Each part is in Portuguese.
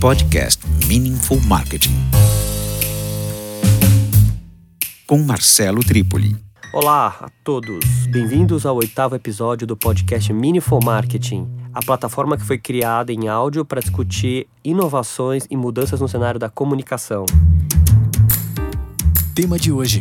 Podcast Meaningful Marketing. Com Marcelo Trípoli. Olá a todos, bem-vindos ao oitavo episódio do podcast Meaningful Marketing, a plataforma que foi criada em áudio para discutir inovações e mudanças no cenário da comunicação. Tema de hoje: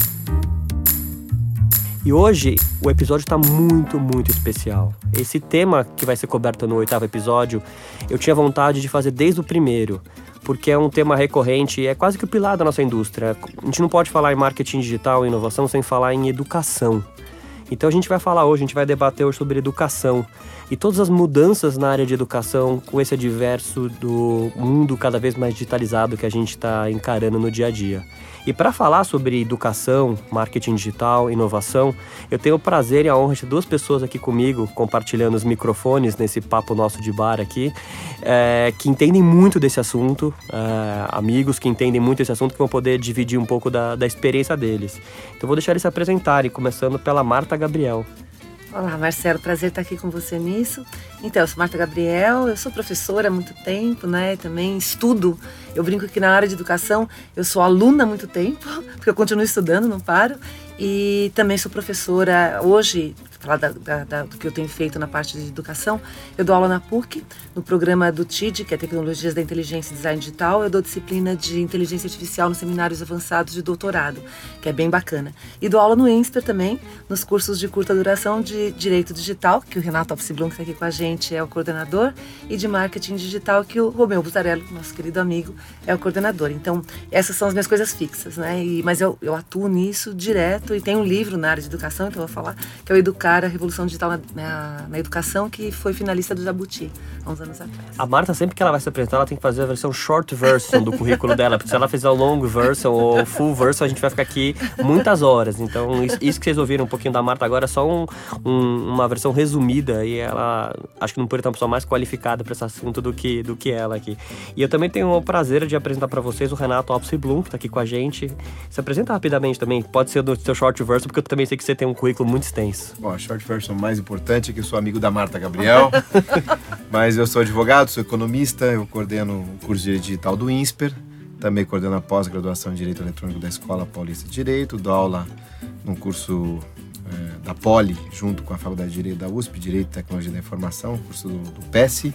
E hoje o episódio está muito, muito especial. Esse tema que vai ser coberto no oitavo episódio, eu tinha vontade de fazer desde o primeiro, porque é um tema recorrente e é quase que o pilar da nossa indústria. A gente não pode falar em marketing digital e inovação sem falar em educação. Então a gente vai falar hoje, a gente vai debater hoje sobre educação e todas as mudanças na área de educação com esse adverso do mundo cada vez mais digitalizado que a gente está encarando no dia a dia. E para falar sobre educação, marketing digital, inovação, eu tenho o prazer e a honra de duas pessoas aqui comigo, compartilhando os microfones nesse papo nosso de bar aqui, é, que entendem muito desse assunto, é, amigos que entendem muito desse assunto, que vão poder dividir um pouco da, da experiência deles. Então vou deixar eles se apresentarem, começando pela Marta Gabriel. Olá, Marcelo, prazer estar aqui com você nisso. Então, eu sou Marta Gabriel, eu sou professora há muito tempo, né? Também estudo. Eu brinco que na área de educação eu sou aluna há muito tempo, porque eu continuo estudando, não paro. E também sou professora hoje, falar da, da, da, do que eu tenho feito na parte de educação, eu dou aula na PUC, no programa do TID, que é Tecnologias da Inteligência e Design Digital. Eu dou disciplina de Inteligência Artificial nos seminários avançados de doutorado, que é bem bacana. E dou aula no INSPER também, nos cursos de curta duração de Direito Digital, que o Renato Alpsiblum, que está aqui com a gente, é o coordenador, e de Marketing Digital, que o Romeu Butarello, nosso querido amigo, é o coordenador. Então, essas são as minhas coisas fixas, né? E, mas eu, eu atuo nisso direto e tenho um livro na área de educação, então eu vou falar, que é o Educar a Revolução Digital na, na, na, Educação, que foi finalista do Jabuti há uns anos atrás. A Marta, sempre que ela vai se apresentar, ela tem que fazer a versão short version do currículo dela, porque se ela fizer o long version ou full version, a gente vai ficar aqui muitas horas. Então, isso, isso que vocês ouviram um pouquinho da Marta agora é só um, um, uma versão resumida e ela, acho que não poderia ter uma pessoa mais qualificada para esse assunto do que, do que ela aqui. E eu também tenho o prazer de apresentar para vocês o Renato Alpsi Blum, que está aqui com a gente. Se apresenta rapidamente também, pode ser do seu short version, porque eu também sei que você tem um currículo muito extenso. Bom, a short version mais importante é que eu sou amigo da Marta Gabriel, mas eu sou advogado, sou economista, eu coordeno o curso de Direito Digital do INSPER, também coordeno a pós-graduação em Direito Eletrônico da Escola Paulista de Direito, dou aula num curso é, da Poli, junto com a Faculdade de Direito da USP, Direito e Tecnologia da Informação, curso do, do PES,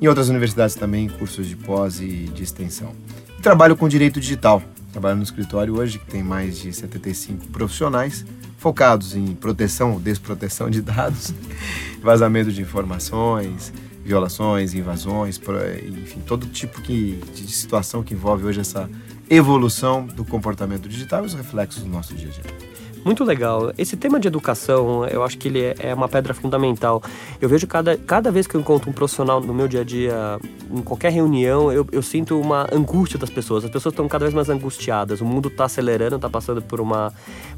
em outras universidades também, cursos de pós e de extensão. E trabalho com Direito Digital, trabalho no escritório hoje, que tem mais de 75 profissionais, focados em proteção ou desproteção de dados, vazamento de informações, violações, invasões, enfim, todo tipo que, de situação que envolve hoje essa evolução do comportamento digital e os reflexos do nosso dia a dia. Muito legal. Esse tema de educação, eu acho que ele é uma pedra fundamental. Eu vejo cada, cada vez que eu encontro um profissional no meu dia a dia, em qualquer reunião, eu, eu sinto uma angústia das pessoas. As pessoas estão cada vez mais angustiadas. O mundo está acelerando, está passando por uma,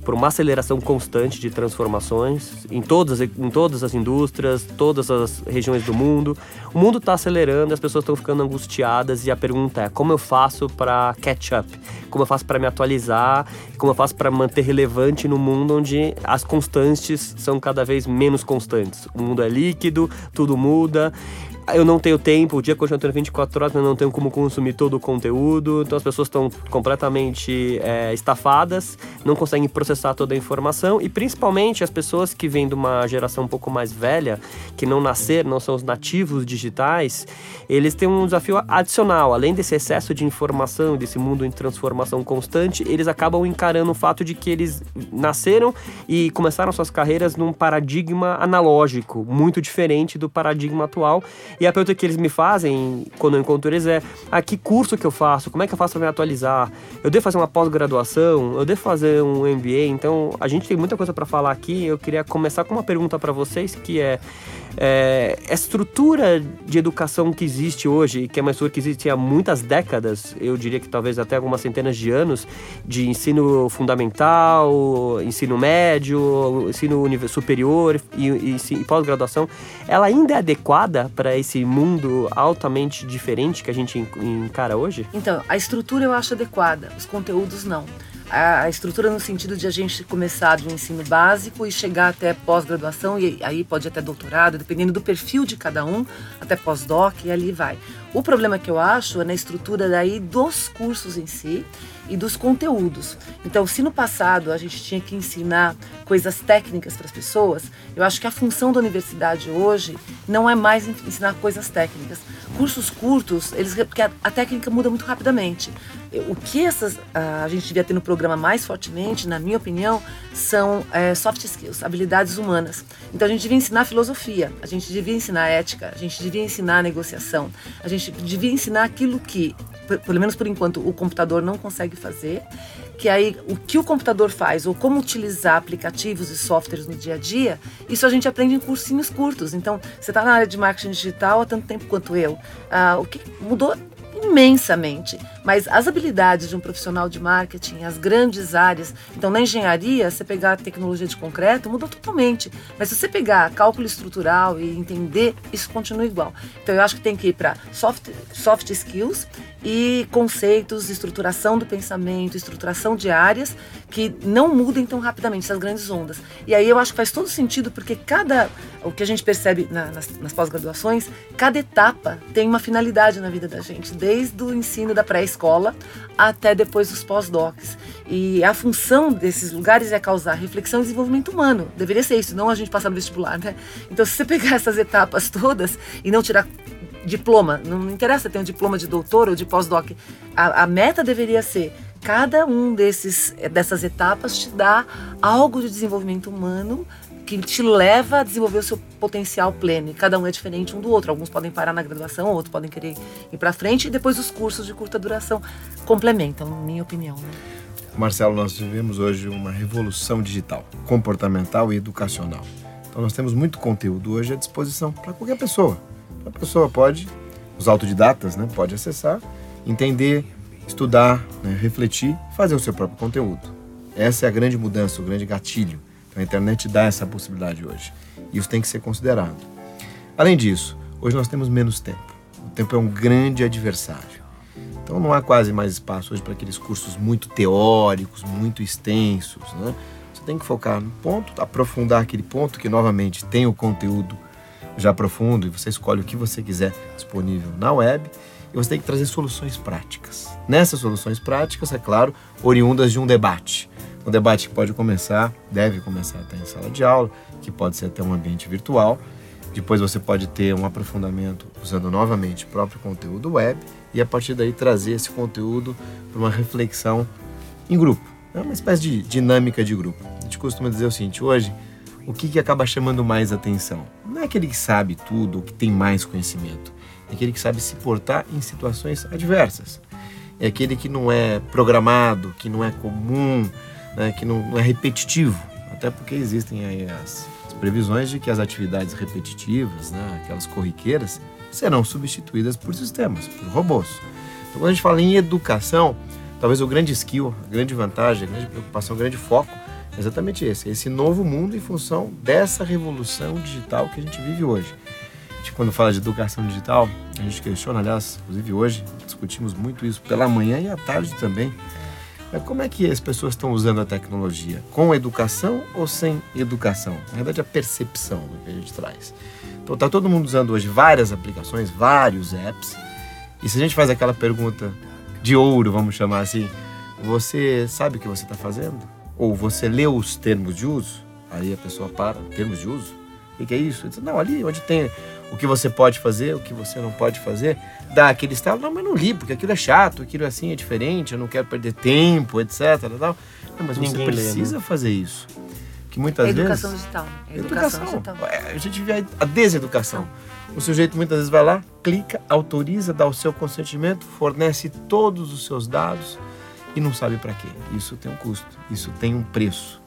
por uma aceleração constante de transformações em todas, em todas as indústrias, todas as regiões do mundo. O mundo está acelerando, as pessoas estão ficando angustiadas e a pergunta é: como eu faço para catch up? Como eu faço para me atualizar? Como eu faço para manter relevante no num mundo onde as constantes são cada vez menos constantes. O mundo é líquido, tudo muda eu não tenho tempo, o dia continua tendo 24 horas, mas não tenho como consumir todo o conteúdo, então as pessoas estão completamente é, estafadas, não conseguem processar toda a informação. E principalmente as pessoas que vêm de uma geração um pouco mais velha, que não nasceram, não são os nativos digitais, eles têm um desafio adicional, além desse excesso de informação, desse mundo em transformação constante, eles acabam encarando o fato de que eles nasceram e começaram suas carreiras num paradigma analógico, muito diferente do paradigma atual e a pergunta que eles me fazem quando eu encontro eles é: ah, que curso que eu faço? Como é que eu faço para me atualizar? Eu devo fazer uma pós-graduação? Eu devo fazer um MBA? Então, a gente tem muita coisa para falar aqui. Eu queria começar com uma pergunta para vocês que é é, a estrutura de educação que existe hoje, que é uma estrutura que existe há muitas décadas, eu diria que talvez até algumas centenas de anos, de ensino fundamental, ensino médio, ensino superior e, e, e pós-graduação, ela ainda é adequada para esse mundo altamente diferente que a gente encara hoje? Então, a estrutura eu acho adequada, os conteúdos não. A, estrutura no sentido de a gente começar do ensino básico e chegar até pós-graduação, e aí pode até doutorado, dependendo do perfil de cada um, até pós-doc, e ali vai. O problema que eu acho é na estrutura daí dos cursos em si e dos conteúdos. Então, se no passado a gente tinha que ensinar coisas técnicas para as pessoas, eu acho que a função da universidade hoje não é mais ensinar coisas técnicas. Cursos curtos, eles porque a técnica muda muito rapidamente. O que essas a gente devia ter no programa mais fortemente, na minha opinião, são é, soft skills, habilidades humanas. Então a gente devia ensinar filosofia, a gente devia ensinar ética, a gente devia ensinar negociação, a gente devia ensinar aquilo que pelo menos por enquanto, o computador não consegue fazer, que aí o que o computador faz ou como utilizar aplicativos e softwares no dia a dia, isso a gente aprende em cursinhos curtos. Então, você está na área de marketing digital há tanto tempo quanto eu. Ah, o que mudou imensamente. Mas as habilidades de um profissional de marketing, as grandes áreas. Então, na engenharia, você pegar tecnologia de concreto, mudou totalmente. Mas se você pegar cálculo estrutural e entender, isso continua igual. Então, eu acho que tem que ir para soft, soft skills e conceitos, estruturação do pensamento, estruturação de áreas que não mudem tão rapidamente essas grandes ondas. E aí eu acho que faz todo sentido porque cada o que a gente percebe na, nas, nas pós-graduações, cada etapa tem uma finalidade na vida da gente, desde o ensino da pré-escola até depois dos pós-docs. E a função desses lugares é causar reflexão e desenvolvimento humano. Deveria ser isso, não a gente passar no vestibular, né? Então, se você pegar essas etapas todas e não tirar diploma, não interessa ter um diploma de doutor ou de pós-doc. A, a, meta deveria ser cada um desses dessas etapas te dá algo de desenvolvimento humano que te leva a desenvolver o seu potencial pleno. E cada um é diferente um do outro. Alguns podem parar na graduação, outros podem querer ir para frente e depois os cursos de curta duração complementam, minha opinião. Né? Marcelo, nós vivemos hoje uma revolução digital, comportamental e educacional. Então nós temos muito conteúdo hoje à disposição para qualquer pessoa a pessoa pode, os autodidatas, né, pode acessar, entender, estudar, né, refletir, fazer o seu próprio conteúdo. Essa é a grande mudança, o grande gatilho. Então, a internet dá essa possibilidade hoje. Isso tem que ser considerado. Além disso, hoje nós temos menos tempo. O tempo é um grande adversário. Então não há quase mais espaço hoje para aqueles cursos muito teóricos, muito extensos. Né? Você tem que focar no ponto, aprofundar aquele ponto que novamente tem o conteúdo já profundo e você escolhe o que você quiser disponível na web e você tem que trazer soluções práticas. Nessas soluções práticas, é claro, oriundas de um debate. Um debate que pode começar, deve começar até em sala de aula, que pode ser até um ambiente virtual. Depois você pode ter um aprofundamento usando novamente o próprio conteúdo web e a partir daí trazer esse conteúdo para uma reflexão em grupo. É uma espécie de dinâmica de grupo. A gente costuma dizer o seguinte: hoje o que, que acaba chamando mais atenção? Não é aquele que sabe tudo, que tem mais conhecimento. É aquele que sabe se portar em situações adversas. É aquele que não é programado, que não é comum, né, que não, não, é repetitivo. Até porque existem aí as, as, previsões de que as atividades repetitivas, né, aquelas corriqueiras, serão substituídas por sistemas, por robôs. Então, quando a gente fala em educação, talvez o grande skill, a grande vantagem, a grande preocupação, o grande foco exatamente esse, esse novo mundo em função dessa revolução digital que a gente vive hoje. A gente, quando fala de educação digital, a gente questiona, aliás, inclusive hoje, discutimos muito isso pela manhã e à tarde também. Mas como é que as pessoas estão usando a tecnologia? Com educação ou sem educação? Na verdade, a percepção do que a gente traz. Então, está todo mundo usando hoje várias aplicações, vários apps. E se a gente faz aquela pergunta de ouro, vamos chamar assim, você sabe o que você está fazendo? Ou você leu os termos de uso, aí a pessoa para, termos de uso, o que é isso? Diz, não, ali onde tem o que você pode fazer, o que você não pode fazer, dá aquele estado, não, mas não li, porque aquilo é chato, aquilo é assim é diferente, eu não quero perder tempo, etc. Não, mas Ninguém você precisa lê, né? fazer isso. Que muitas é educação vezes. Digital. É educação, educação digital. É, a gente vê a deseducação. O sujeito muitas vezes vai lá, clica, autoriza, dá o seu consentimento, fornece todos os seus dados e não sabe para quê. Isso tem um custo, isso tem um preço.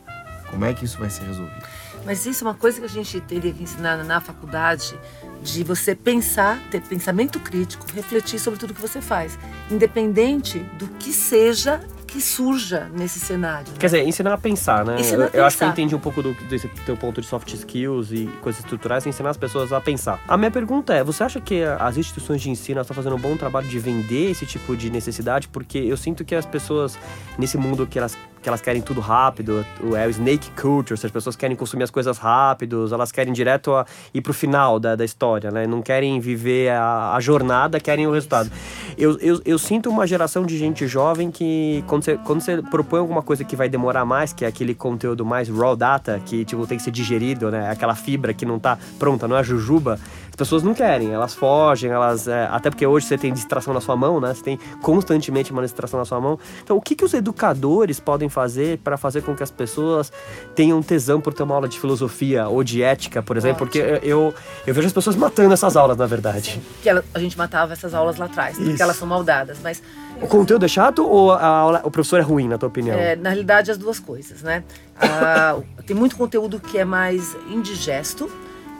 Como é que isso vai ser resolvido? Mas isso é uma coisa que a gente teria que ensinar na faculdade, de você pensar, ter pensamento crítico, refletir sobre tudo que você faz, independente do que seja que surja nesse cenário. Né? Quer dizer, ensinar a pensar, né? Ensinar eu, a pensar. eu acho que eu entendi um pouco do, desse teu ponto de soft skills e coisas estruturais, ensinar as pessoas a pensar. A minha pergunta é, você acha que as instituições de ensino estão fazendo um bom trabalho de vender esse tipo de necessidade? Porque eu sinto que as pessoas, nesse mundo que elas porque elas querem tudo rápido, é o snake culture, as pessoas querem consumir as coisas rápidos, elas querem direto a, ir pro final da, da história, né? Não querem viver a, a jornada, querem o resultado. Eu, eu, eu, sinto uma geração de gente jovem que, quando você, quando você propõe alguma coisa que vai demorar mais, que é aquele conteúdo mais raw data, que tipo, tem que ser digerido, né? Aquela fibra que não tá pronta, não é jujuba, pessoas não querem, elas fogem, elas. É, até porque hoje você tem distração na sua mão, né? Você tem constantemente uma distração na sua mão. Então, o que, que os educadores podem fazer para fazer com que as pessoas tenham tesão por ter uma aula de filosofia ou de ética, por exemplo? Ótimo. Porque eu, eu vejo as pessoas matando essas aulas, na verdade. Que ela, a gente matava essas aulas lá atrás, Isso. porque elas são maldadas, mas. O conteúdo é chato ou a aula, o professor é ruim, na tua opinião? É, na realidade, as duas coisas, né? Ah, tem muito conteúdo que é mais indigesto,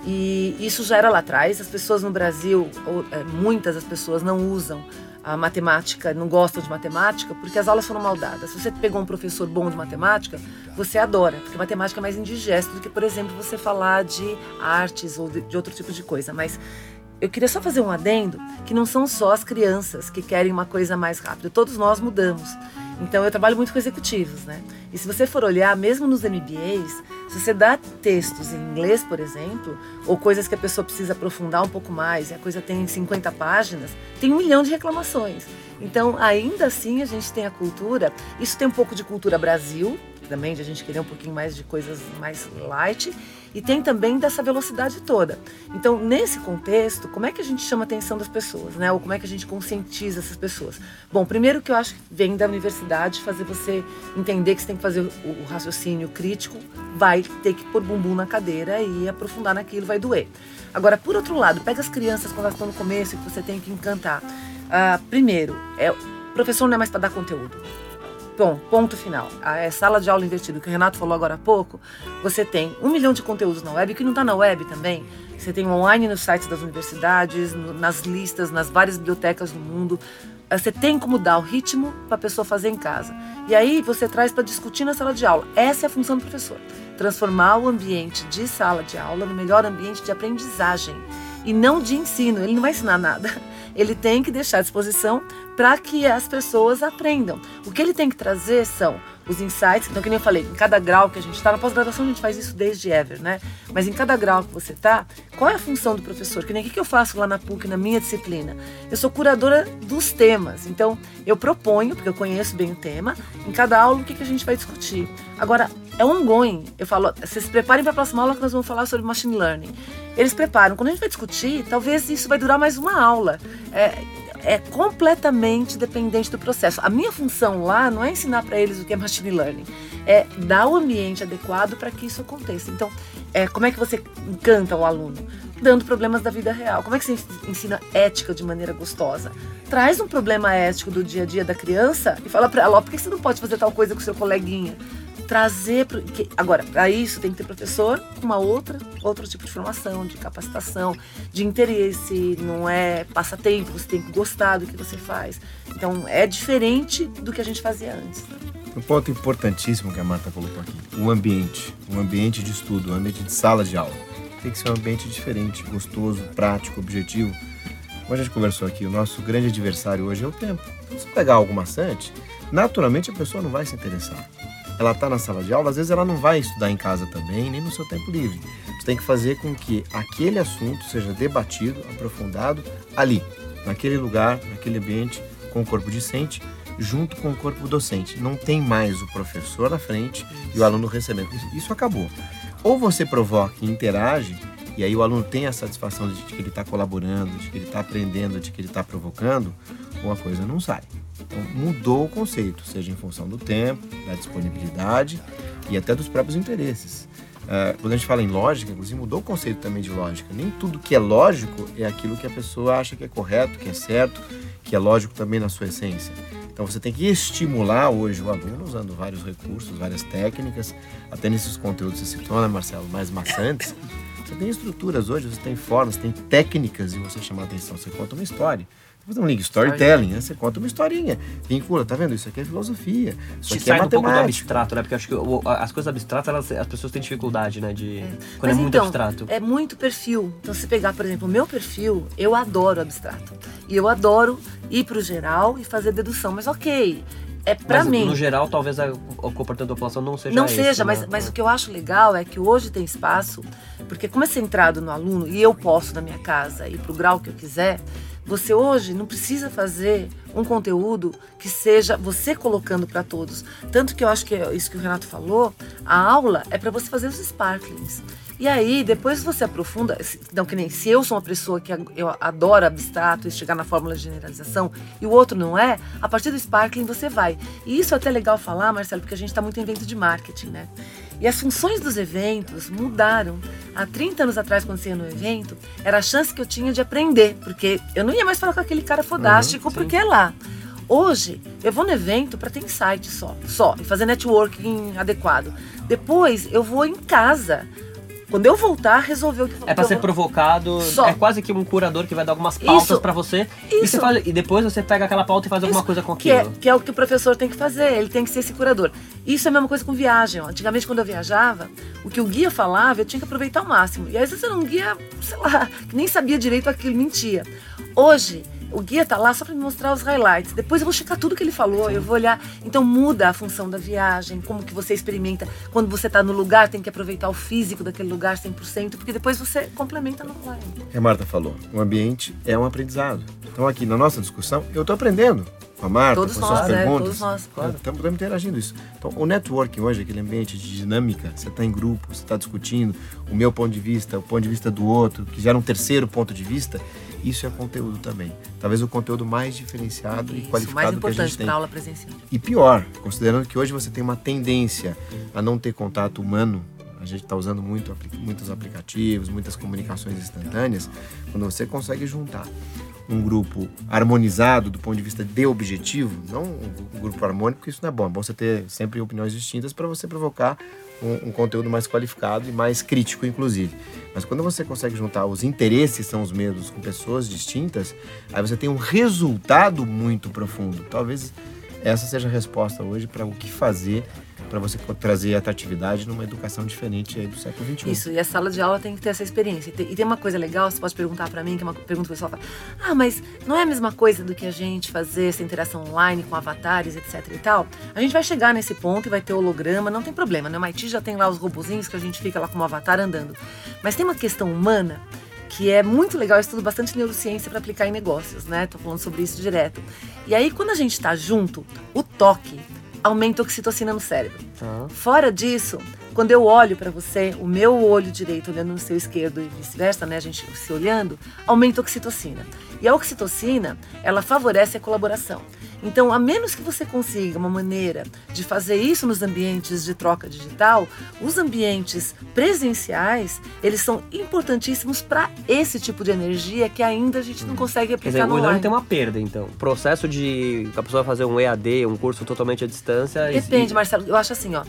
e isso já era lá atrás. As pessoas no Brasil, é, muitas das pessoas não usam a matemática, não gostam de matemática, porque as aulas foram mal dadas. Se você pegou um professor bom de matemática, você adora, porque matemática é mais indigesto do que, por exemplo, você falar de artes ou de, outro tipo de coisa. Mas eu queria só fazer um adendo que não são só as crianças que querem uma coisa mais rápida, todos nós mudamos. Então eu trabalho muito com executivos, né? E se você for olhar, mesmo nos MBAs, se você dá textos em inglês, por exemplo, ou coisas que a pessoa precisa aprofundar um pouco mais, e a coisa tem 50 páginas, tem um milhão de reclamações. Então, ainda assim, a gente tem a cultura. Isso tem um pouco de cultura Brasil, também, de a gente querer um pouquinho mais de coisas mais light, e tem também dessa velocidade toda. Então, nesse contexto, como é que a gente chama a atenção das pessoas, né? Ou como é que a gente conscientiza essas pessoas? Bom, primeiro que eu acho que vem da universidade fazer você entender que você tem que fazer o raciocínio crítico, vai ter que pôr bumbum na cadeira e aprofundar naquilo, vai doer. Agora, por outro lado, pega as crianças quando elas estão no começo e que você tem que encantar. Uh, primeiro, é, o professor não é mais para dar conteúdo. Bom, ponto final. A é sala de aula invertida, que o Renato falou agora há pouco, você tem um milhão de conteúdos na web, que não está na web também. Você tem online nos sites das universidades, nas listas, nas várias bibliotecas do mundo. Eh, você tem como dar o ritmo para a pessoa fazer em casa. E aí você traz para discutir na sala de aula. Essa é a função do professor. Transformar o ambiente de sala de aula no melhor ambiente de aprendizagem e não de ensino. Ele não vai ensinar nada. Ele tem que deixar à disposição para que as pessoas aprendam. O que ele tem que trazer são os insights. Então, que nem eu falei, em cada grau que a gente está, na pós-graduação a gente faz isso desde ever, né? Mas em cada grau que você está, qual é a função do professor? Que nem o que eu faço lá na PUC, na minha disciplina? Eu sou curadora dos temas. Então, eu proponho, porque eu conheço bem o tema, em cada aula o que, que a gente vai discutir. Agora, é ongoing. Eu falo, vocês se preparem para a próxima aula que nós vamos falar sobre machine learning. Eles preparam. Quando a gente vai discutir, talvez isso vai durar mais uma aula. É, é completamente dependente do processo. A minha função lá não é ensinar para eles o que é machine learning, é dar o ambiente adequado para que isso aconteça. Então, é, como é que você encanta o aluno? Dando problemas da vida real. Como é que você ensina ética de maneira gostosa? Traz um problema ético do dia a dia da criança e fala para ela: oh, por que você não pode fazer tal coisa com seu coleguinha? Trazer pro, agora para isso tem que ter professor uma outra outro tipo de formação de capacitação de interesse não é passatempo você tem que gostar do que você faz. Então é diferente do que a gente fazia antes né? um ponto importantíssimo que a Marta colocou aqui o ambiente um ambiente de estudo um ambiente de sala de aula. Tem que ser um ambiente diferente gostoso prático objetivo. Como a gente conversou aqui o nosso grande adversário hoje é o tempo. Então, se pegar algo maçante? Naturalmente a pessoa não vai se interessar ela está na sala de aula, às vezes ela não vai estudar em casa também, nem no seu tempo livre. Você tem que fazer com que aquele assunto seja debatido, aprofundado ali, naquele lugar, naquele ambiente, com o corpo discente, junto com o corpo docente. Não tem mais o professor na frente e o aluno recebendo. Isso acabou. Ou você provoca e interage, e aí o aluno tem a satisfação de que ele está colaborando, de que ele está aprendendo, de que ele está provocando, ou a coisa não sai. Então, mudou o conceito, seja em função do tempo, da disponibilidade e até dos próprios interesses. Uh, quando a gente fala em lógica, inclusive mudou o conceito também de lógica. Nem tudo que é lógico é aquilo que a pessoa acha que é correto, que é certo, que é lógico também na sua essência. Então você tem que estimular hoje o aluno usando vários recursos, várias técnicas, até nesses conteúdos que citou, né, Marcelo, mais maçantes. Você tem estruturas hoje, você tem formas, tem técnicas de você chamar a atenção. Você conta uma história fazer um link, storytelling, né? Você conta uma historinha, vincula, tá vendo? Isso aqui é filosofia, isso aqui é sai é matemática. Um pouco do abstrato, né? Porque acho que as coisas abstratas, elas, as pessoas têm dificuldade, né? De, é. Quando Mas é muito então, abstrato. É muito perfil. Então, se pegar, por exemplo, o meu perfil, eu adoro abstrato. E eu adoro ir pro geral e fazer dedução. Mas ok, é para Mas, mim. No geral, talvez a- o comportamento da população não seja Não esse, seja, né? mas, mas o que eu acho legal é que hoje tem espaço, porque como é centrado no aluno, e eu posso na minha casa ir para o grau que eu quiser, você hoje não precisa fazer um conteúdo que seja você colocando para todos. Tanto que eu acho que é isso que o Renato falou, a aula é para você fazer os sparklings. E aí, depois você aprofunda, não que nem se eu sou uma pessoa que eu adoro abstrato e chegar na fórmula de generalização e o outro não é, a partir do sparkling você vai. E isso é até legal falar, Marcelo, porque a gente está muito em evento de marketing, né? E as funções dos eventos mudaram. Há 30 anos atrás, quando você ia no evento, era a chance que eu tinha de aprender, porque eu não ia mais falar com aquele cara fodástico, porque é lá. Hoje, eu vou no evento para ter insight só, só, e fazer networking adequado. Depois, eu vou em casa. Quando eu voltar, resolver o que É pra ser vou- provocado, Só. é quase que um curador que vai dar algumas pautas pra você. E, Isso. você faz- e depois você pega aquela pauta e faz alguma Isso, coisa com que é, aquilo. que é o que o professor tem que fazer, ele tem que ser esse curador. Isso é a mesma coisa com viagem. Antigamente, quando eu viajava, o que o guia falava, eu tinha que aproveitar ao máximo. E às vezes era um guia, sei lá, que nem sabia direito aquilo, mentia. Hoje, o guia tá lá só para me mostrar os highlights. Depois eu vou checar tudo que ele falou, eu vou olhar. Então muda a função da viagem, como que você experimenta. Quando você tá no lugar, tem que aproveitar o físico daquele lugar 100%, porque depois você complementa no online. É, Marta falou, o ambiente é um aprendizado. Então aqui na nossa discussão, eu estou aprendendo com a Marta, Todos com as suas né? perguntas. Todos nós, claro. Estamos interagindo isso. Então o networking hoje, aquele ambiente de dinâmica, você está em grupo, você está discutindo o meu ponto de vista, o ponto de vista do outro, que gera um terceiro ponto de vista, isso é conteúdo também. Talvez o conteúdo mais diferenciado e Isso, qualificado mais que a gente tem. para aula presencial. E pior, considerando que hoje você tem uma tendência a não ter contato humano, a gente está usando muito, muitos aplicativos, muitas comunicações instantâneas, quando você consegue juntar um grupo harmonizado do ponto de vista de objetivo, não um grupo harmônico, isso não é bom. É bom você ter sempre opiniões distintas para você provocar um, um conteúdo mais qualificado e mais crítico, inclusive. Mas quando você consegue juntar os interesses são os mesmos com pessoas distintas, aí você tem um resultado muito profundo. Talvez essa seja a resposta hoje para o que fazer para você trazer atratividade numa educação diferente do século XXI. Isso, e a sala de aula tem que ter essa experiência. E tem, uma coisa legal, você pode perguntar pra mim, que é uma pergunta que o pessoal fala: ah, mas não é a mesma coisa do que a gente fazer essa interação online com avatares, etc e tal? A gente vai chegar nesse ponto e vai ter holograma, não tem problema, né? O MIT já tem lá os robozinhos que a gente fica lá com o avatar andando. Mas tem uma questão humana que é muito legal, eu estudo bastante neurociência para aplicar em negócios, né? Tô falando sobre isso direto. E aí, quando a gente tá junto, o toque aumenta a oxitocina no cérebro. Tá. Fora disso, quando eu olho para você, o meu olho direito olhando no seu esquerdo e vice-versa, né, a gente se olhando, aumenta a oxitocina. E a oxitocina, ela favorece a colaboração. Então, a menos que você consiga uma maneira de fazer isso nos ambientes de troca digital, os ambientes presenciais, eles são importantíssimos para esse tipo de energia que ainda a gente não consegue Quer aplicar dizer, no o e-learning online. tem uma perda, então. O processo de a pessoa fazer um EAD, um curso totalmente à distância. Depende, e- Marcelo. Eu acho assim, ó.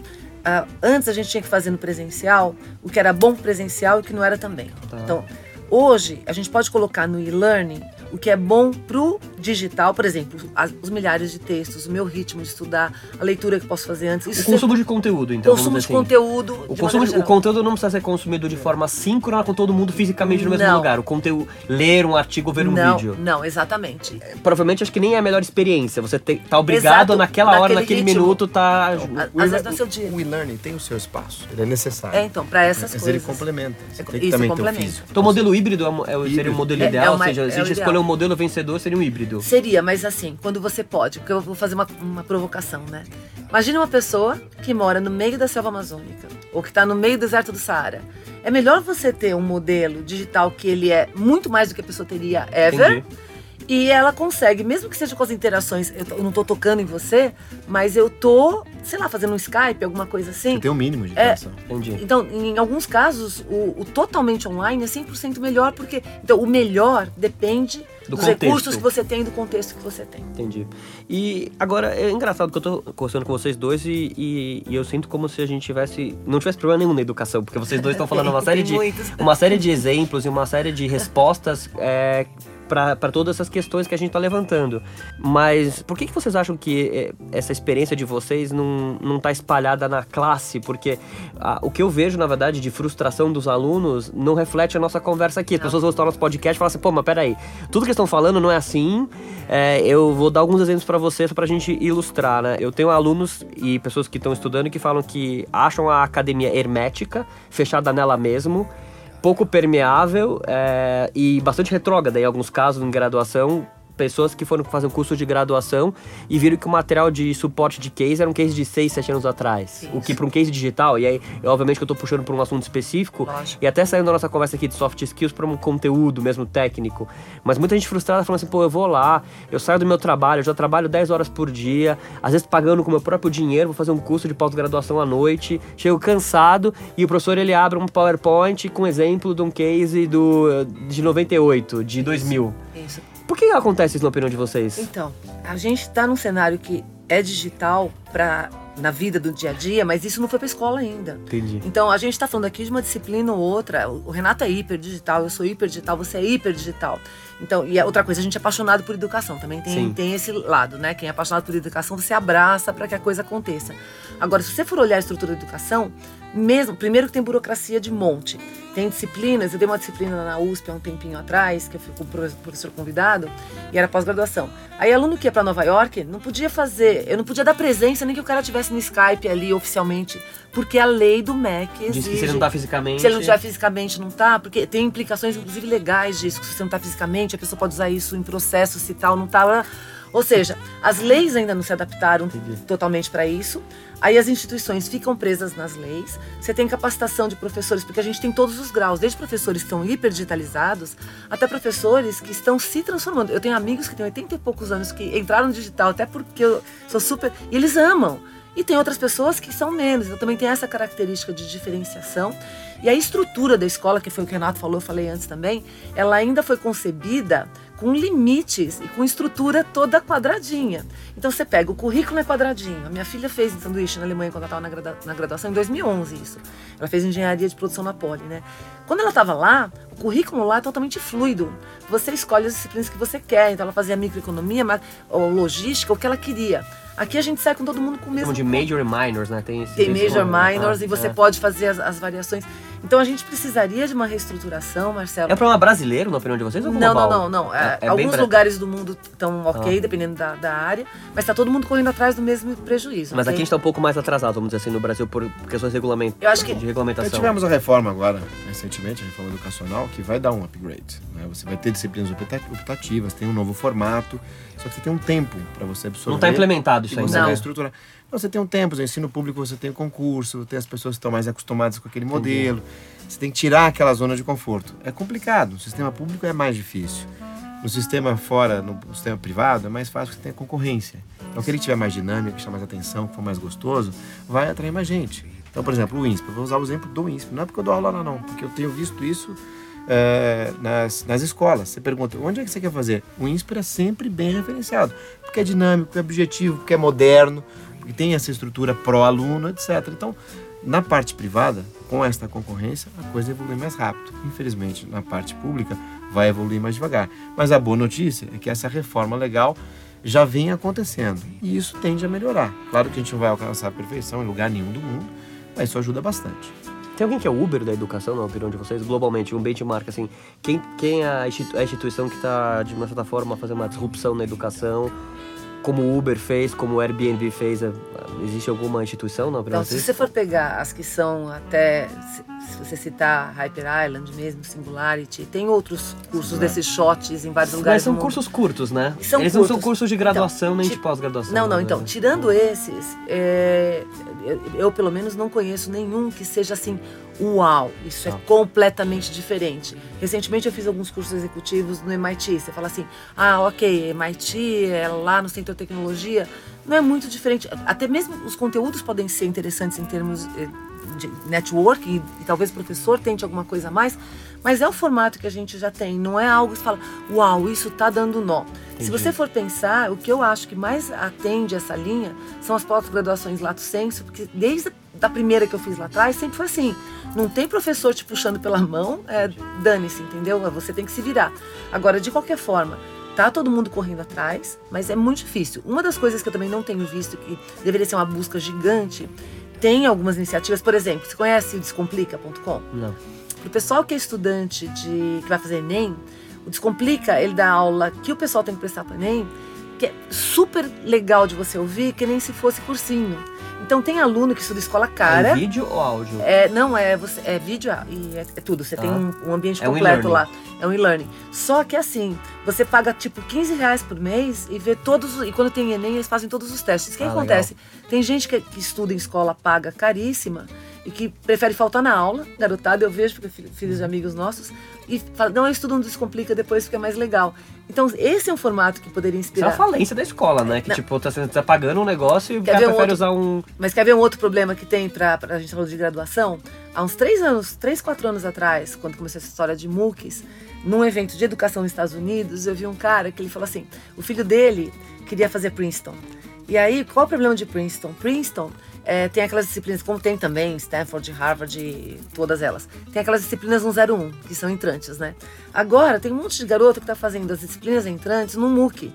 ah, antes a gente tinha que fazer no presencial o que era bom presencial e o que não era também. Tá. Então, hoje a gente pode colocar no e-learning o que é bom pro digital, por exemplo, as- os milhares de textos, o meu ritmo de estudar, a leitura que eu posso fazer antes. Isso O consumo de conteúdo, então. consumo vamos de dizer assim. conteúdo. O, de consumo de- o conteúdo não precisa ser consumido de forma síncrona com todo mundo fisicamente no mesmo Não. lugar. O conteúdo, ler um artigo, ver um não, vídeo. Não, exatamente. Provavelmente acho que nem é a melhor experiência. Você te, tá obrigado Exato, naquela hora, naquele ritmo. minuto, tá. O Às vezes é seu dia. O e-learning tem o seu espaço, ele é necessário. É, então, para essas Mas coisas. ele complementa. Você É, tem que isso, também ter o complementa. físico. Então o modelo híbrido é o- é seria o modelo É- é ideal, o mais- ou seja, é se a gente escolher um modelo vencedor, seria um híbrido. Seria, mas assim, quando você pode, porque eu vou fazer uma, uma provocação, né? Imagina uma pessoa que mora no meio da selva amazônica, ou que está no meio do deserto do Saara. É melhor você ter um modelo digital que ele é muito mais do que a pessoa teria ever. Entendi. E ela consegue, mesmo que seja com as interações, eu, não tô tocando em você, mas eu tô, sei lá, fazendo um Skype, alguma coisa assim. Você tem um mínimo de É. interação. Entendi. Então, em alguns casos, o, o totalmente online é 100% melhor, porque então, o melhor depende Do dos contexto. recursos que você tem e do contexto que você tem. Entendi. E agora, é engraçado que eu tô conversando com vocês dois e, e- e eu sinto como se a gente tivesse. Não tivesse problema nenhum na educação, porque vocês dois estão falando uma série de. muitos. Uma série de exemplos e uma série de respostas é, para todas essas questões que a gente tá levantando. Mas por que, que vocês acham que é, essa experiência de vocês não, não tá espalhada na classe? Porque ah, o que eu vejo, na verdade, de frustração dos alunos não reflete a nossa conversa aqui. As pessoas vão estar no nosso podcast e falam assim, pô, mas peraí, tudo que estão falando não é assim. É, eu vou dar alguns exemplos para você, só pra gente ilustrar, né? Eu tenho alunos e pessoas que estão estudando que falam que acham a academia hermética, fechada nela mesmo, pouco permeável é, e bastante retrógrada em alguns casos em graduação, pessoas que foram fazer um curso de graduação e viram que o material de suporte de case era um case de 6, 7 anos atrás. Isso. O que para um case digital, e aí, obviamente que eu tô puxando por um assunto específico, Lógico. e até saindo da nossa conversa aqui de soft skills para um conteúdo mesmo técnico. Mas muita gente frustrada falando assim, pô, eu vou lá, eu saio do meu trabalho, eu já trabalho 10 horas por dia, às vezes pagando com o meu próprio dinheiro, vou fazer um curso de pós-graduação à noite, chego cansado e o professor ele abre um PowerPoint com exemplo de um case do, de 98, de 2000. Isso. Por que acontece isso na opinião de vocês? Então, a gente está num cenário que é digital para na vida do dia a dia, mas isso não foi para escola ainda. Entendi. Então, a gente está falando aqui de uma disciplina ou outra. O Renato é hiper digital, eu sou hiper digital, você é hiper digital. Então, e a outra coisa, a gente é apaixonado por educação. Também tem, Sim. tem esse lado, né? Quem é apaixonado por educação, você abraça para que a coisa aconteça. Agora, se você for olhar a estrutura da educação, mesmo, primeiro que tem burocracia de monte. Tem disciplinas, eu dei uma disciplina na USP há um tempinho atrás, que eu fui com o profe- professor convidado, e era pós-graduação. Aí aluno que ia para Nova York não podia fazer, eu não podia dar presença nem que o cara tivesse no Skype ali oficialmente, porque a lei do MEC exige. Diz que se ele não tá fisicamente. Se ele não estiver fisicamente, não tá, porque tem implicações, inclusive, legais disso. que Se você não tá fisicamente, a pessoa pode usar isso em processo, se tal, não tá. Ou seja, as leis ainda não se adaptaram Entendi. totalmente para isso. Aí as instituições ficam presas nas leis. Você tem capacitação de professores, porque a gente tem todos os graus, desde professores que estão hiperdigitalizados até professores que estão se transformando. Eu tenho amigos que têm 80 e poucos anos que entraram no digital, até porque eu sou super. E eles amam. E tem outras pessoas que são menos. Então também tem essa característica de diferenciação. E a estrutura da escola, que foi o que o Renato falou, eu falei antes também, ela ainda foi concebida com limites e com estrutura toda quadradinha. Então você pega, o currículo é quadradinho. A minha filha fez um sanduíche na Alemanha quando ela estava na, gradu- na graduação, em 2011 isso. Ela fez engenharia de produção na Poli, né? Quando ela estava lá, o currículo lá é totalmente fluido. Você escolhe as disciplinas que você quer. Então ela fazia microeconomia, ou logística, o que ela queria. Aqui a gente sai com todo mundo com o mesmo Chamam de major e minors, né? Tem, esse, tem major nome, minors tá? e você É. pode fazer as, as variações. Então a gente precisaria de uma reestruturação, Marcelo. É um problema brasileiro, na opinião de vocês, ou Não, global? não, não, não. É, É- é bem alguns lugares do mundo estão ok, Ah. dependendo da, da área, mas está todo mundo correndo atrás do mesmo prejuízo. Mas ok? aqui a gente tá um pouco mais atrasado, vamos dizer assim, no Brasil, por questões de regulamento. Eu acho que- de Nós regulamentação. tivemos a reforma agora, recentemente, a reforma educacional, que vai dar um upgrade. né? Você vai ter disciplinas opta- optativas, tem um novo formato, só que você tem um tempo para você absorver. Não tá implementado isso ainda. você Não. vai estruturar. Não, Você tem um tempo, no ensino público você tem o concurso, tem as pessoas que estão mais acostumadas com aquele modelo. Você tem que tirar aquela zona de conforto. É complicado. No sistema público é mais difícil. No sistema fora, no sistema privado, é mais fácil porque você tem a concorrência. Então, aquele que tiver mais dinâmico, que chama mais atenção, que for mais gostoso, vai atrair mais gente. Então, por exemplo, o INSP. Eu vou usar o exemplo do INSP. Não é porque eu dou aula lá, não. Porque eu tenho visto isso é, nas, nas escolas. Você pergunta, onde é que você quer fazer? O INSPER é sempre bem referenciado. Porque é dinâmico, porque é objetivo, porque é moderno, porque tem essa estrutura pró-aluno, etc. Então, na parte privada, com esta concorrência, a coisa evolui mais rápido. Infelizmente, na parte pública, vai evoluir mais devagar. Mas a boa notícia é que essa reforma legal já vem acontecendo. E isso tende a melhorar. Claro que a gente não vai alcançar a perfeição em lugar nenhum do mundo, mas isso ajuda bastante. Tem alguém que é o Uber da educação, na opinião de vocês, globalmente, um benchmark, assim, quem, quem é a instituição que está, de uma certa forma, fazendo uma disrupção na educação, como o Uber fez, como o Airbnb fez, é- existe alguma instituição, na opinião Então, de se vocês? você for pegar as que são até, se, você citar Hyper Island mesmo, Singularity, tem outros cursos desses shots em vários Mas lugares são do mundo. cursos curtos, né? São Eles não são curtos. cursos de graduação Então, nem de pós-graduação. Não, não, né? então, tirando esses, é, eu, pelo menos não conheço nenhum que seja assim, uau, isso é Tá. completamente diferente. Recentemente eu fiz alguns cursos executivos no MIT, você fala assim, ah, ok, MIT é lá no Centro de Tecnologia, não é muito diferente, até mesmo os conteúdos podem ser interessantes em termos eh, de network e, e talvez o professor tente alguma coisa a mais, mas é o formato que a gente já tem, não é algo que você fala, uau, isso tá dando nó. Se Entendi. você for pensar, o que eu acho que mais atende essa linha são as pós-graduações lato sensu, porque desde a primeira que eu fiz lá atrás, sempre foi assim. Não tem professor te puxando pela mão, é, dane-se, entendeu? Você tem que se virar. Agora, de qualquer forma, tá todo mundo correndo atrás, mas é muito difícil. Uma das coisas que eu também não tenho visto, que deveria ser uma busca gigante, tem algumas iniciativas, por exemplo, você conhece o Descomplica.com? Não. Para o pessoal que é estudante de que vai fazer Enem, O Descomplica, ele dá aula que o pessoal tem que prestar para Enem, que é super legal de você ouvir, que nem se fosse cursinho. Então tem aluno que estuda escola cara. É vídeo ou áudio? É, não, é, você, é vídeo e é, é tudo. Você tem um, um ambiente É um completo lá. É um e-learning. Só que assim, você paga tipo 15 reais por mês e vê todos. os- E quando tem Enem, eles fazem todos os testes. O que Ah, acontece? Tem gente que, que estuda em escola paga caríssima e que prefere faltar na aula, garotada, eu vejo, porque filho, filhos de amigos nossos, e fala, não, eu estudo um Descomplica depois é mais legal. Então, esse é um formato que poderia Isso é a inspirar. falência da escola, né? Que Não. tipo, tá, tá pagando um negócio e o Quer cara ver um prefere outro- usar um. Mas quer ver um outro problema que tem pra, pra a gente falar de graduação? Há uns três anos, três, quatro anos atrás, quando começou essa história de MOOCs, num evento de educação nos Estados Unidos, eu vi um cara que ele falou assim: o filho dele queria fazer Princeton. E aí, qual o problema de Princeton? Princeton é, tem aquelas disciplinas, como tem também Stanford, Harvard todas elas. Tem aquelas disciplinas 101, que são entrantes, né? Agora, tem um monte de garoto que está fazendo as disciplinas entrantes no MOOC.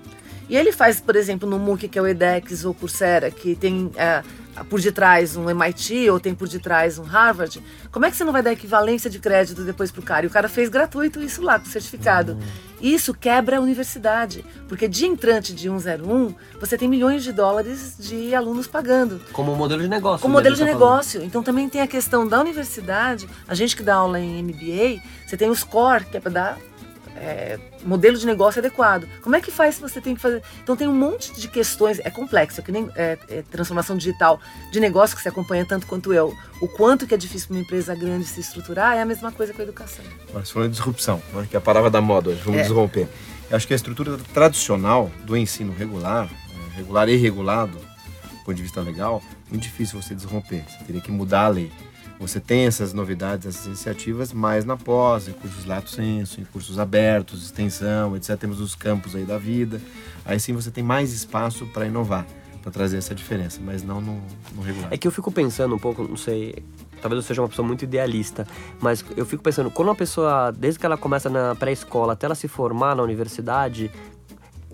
E ele faz, por exemplo, no MOOC, que é o edX ou Coursera, que tem é, por detrás um MIT ou tem por detrás um Harvard, como é que você não vai dar equivalência de crédito depois pro cara? E o cara fez gratuito isso lá, com certificado. Isso quebra a universidade, porque de entrante de 101, você tem milhões de dólares de alunos pagando. Como modelo de negócio. Como né, modelo de falando. negócio. Então também tem a questão da universidade. A gente que dá aula em MBA, você tem os core, que é para dar é, modelo de negócio adequado. Como é que faz se você tem que fazer? Então tem um monte de questões, é complexo, é que nem é, é, transformação digital de negócio que você acompanha tanto quanto eu. O quanto que é difícil para uma empresa grande se estruturar é a mesma coisa com a educação. Você falou de disrupção, né, que é a palavra da moda hoje, vamos É. desromper. Eu acho que a estrutura tradicional do ensino regular, eh, regular e regulado, do ponto de vista legal, muito difícil você desromper. Você teria que mudar a lei. Você tem essas novidades, essas iniciativas, mais na pós, em cursos lato senso, em cursos abertos, extensão, etc. Temos os campos aí da vida. Aí sim você tem mais espaço para inovar, para trazer essa diferença, mas não no, no regular. É que eu fico pensando um pouco, não sei, talvez eu seja uma pessoa muito idealista, mas eu fico pensando, quando uma pessoa, desde que ela começa na pré-escola até ela se formar na universidade,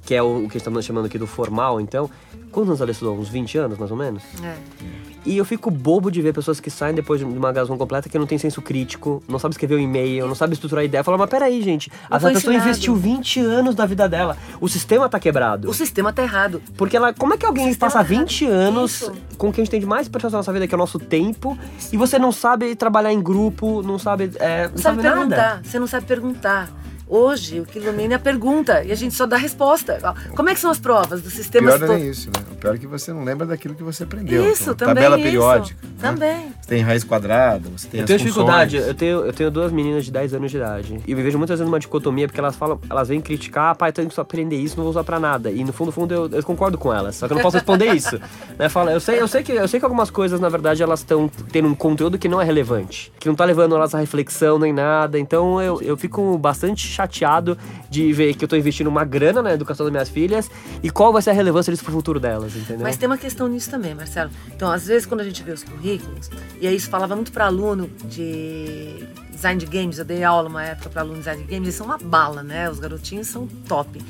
que é o, o que estamos chamando aqui do formal, então, quantos anos ela estudou? Uns 20 anos, mais ou menos? É. E eu fico bobo de ver pessoas que saem depois de uma graduação completa que não tem senso crítico, não sabe escrever um e-mail, não sabe estruturar ideia. Fala, mas peraí, gente, Não essa pessoa ensinado. investiu 20 anos da vida dela. O sistema tá quebrado. O sistema tá errado. Porque ela, como é que alguém passa errado. 20 anos Isso. com o que a gente tem de mais precioso na nossa vida, que é o nosso tempo, e você não sabe trabalhar em grupo, não sabe. É, não Não sabe nada. perguntar, você não sabe perguntar. Hoje, o que ilumina é a pergunta e a gente só dá resposta. Como é que são as provas do O sistema? pior não é nem isso, né? O pior é que você não lembra daquilo que você aprendeu. Isso, Então, também Tabela isso. periódica. né? Também. Você tem raiz quadrada, você tem Eu as tenho dificuldade, funções. eu tenho, eu tenho duas meninas de 10 anos de idade. E eu me vejo muitas vezes numa dicotomia, porque elas falam, elas vêm criticar, ah, pai, tenho que só aprender isso, não vou usar pra nada. E no fundo, no fundo, eu, eu concordo com elas, só que eu não posso responder isso. Né? Fala, eu, sei, eu, sei que, eu sei que algumas coisas, na verdade, elas estão tendo um conteúdo que não é relevante, que não tá levando elas a reflexão nem nada. Então eu, eu fico bastante chateado de ver que eu tô investindo uma grana na educação das minhas filhas e qual vai ser a relevância disso pro futuro delas, entendeu? Mas tem uma questão nisso também, Marcelo. Então, às vezes, quando a gente vê os currículos, e aí isso falava muito para aluno de design de games, eu dei aula uma época para aluno de design de games, eles são uma bala, né? Os garotinhos são top.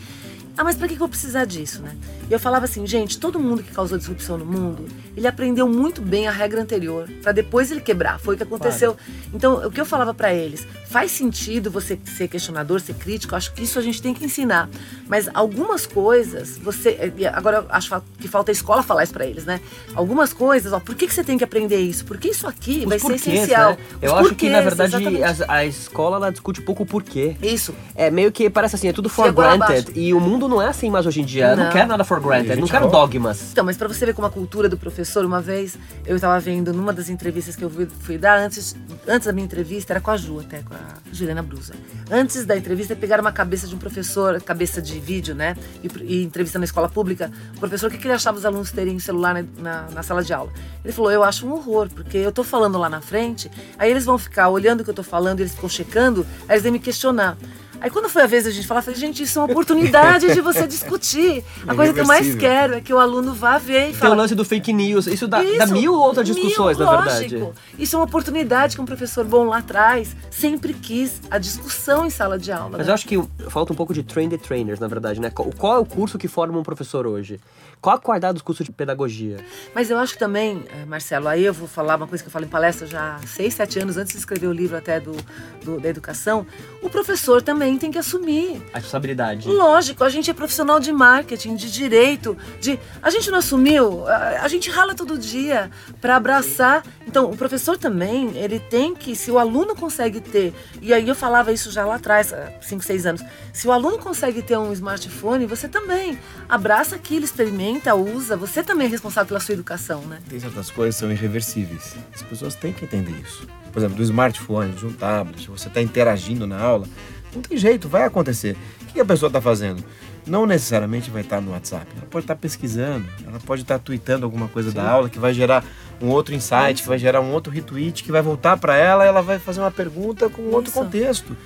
Ah, mas pra que eu vou precisar disso, né? E eu falava assim, gente, todo mundo que causou disrupção no mundo, ele aprendeu muito bem a regra anterior, pra depois ele quebrar. Foi o que aconteceu. Então, o que eu falava pra eles, faz sentido você ser questionador, ser crítico, acho que isso a gente tem que ensinar. Mas algumas coisas, você. e Agora eu acho que falta a escola falar isso pra eles, né? Algumas coisas, ó, por que, que você tem que aprender isso? Porque isso aqui Os vai ser porquês, essencial. né? Os Eu acho que, na porquês, verdade, a, a escola ela discute pouco o porquê. Isso. É meio que parece assim, é tudo for granted. abaixo. E o mundo não é assim mais hoje em dia. Não Não. quero nada for granted, não quero dogmas. Então, mas pra você ver como a cultura do professor, uma vez eu tava vendo numa das entrevistas que eu fui, fui dar antes, antes da minha entrevista, era com a Ju, até com a Juliana Brusa. Antes da entrevista, pegaram uma cabeça de um professor, cabeça de vídeo, né? E, e entrevista na escola pública, o professor, o que, que ele achava os alunos terem celular na, na, na sala de aula? Ele falou: Eu acho um horror, porque eu tô falando lá na frente, aí eles vão ficar olhando o que eu tô falando, eles ficam checando, aí eles vêm me questionar. Aí quando foi a vez da gente falar, eu falei, gente, isso é uma oportunidade de você discutir. A coisa que eu mais quero é que o aluno vá ver e Tem o fale. lance do fake news. Isso dá, dá Isso, mil outras discussões, mil, na lógico. verdade. Isso é uma oportunidade que um professor bom lá atrás sempre quis a discussão em sala de aula. Mas né? eu acho que falta um pouco de train the trainers, na verdade, né? Qual, qual é o curso que forma um professor hoje? Qual a qualidade dos cursos de pedagogia? Mas eu acho que também, eh, Marcelo, aí eu vou falar uma coisa que eu falo em palestra já há seis, sete anos, antes de escrever o livro até do, do- da educação. O professor também tem que assumir. A responsabilidade. Lógico, a gente é profissional de marketing, de direito, de a gente não assumiu, a, a gente rala todo dia para abraçar. Então, o professor também, ele tem que, se o aluno consegue ter, e aí eu falava isso já lá atrás, há 5, 6 anos, se o aluno consegue ter um smartphone, você também abraça aquilo, experimenta, usa, você também é responsável pela sua educação, né? Tem certas coisas que são irreversíveis. As pessoas têm que entender isso. Por exemplo, do smartphone, de um tablet, você está interagindo na aula, não tem jeito, vai acontecer. O que a pessoa está fazendo? Não necessariamente vai estar no WhatsApp. Ela pode estar pesquisando, ela pode estar tweetando alguma coisa Sim. da aula que vai gerar um outro insight, que vai gerar um outro retweet, que vai voltar para ela, ela vai fazer uma pergunta com um outro contexto.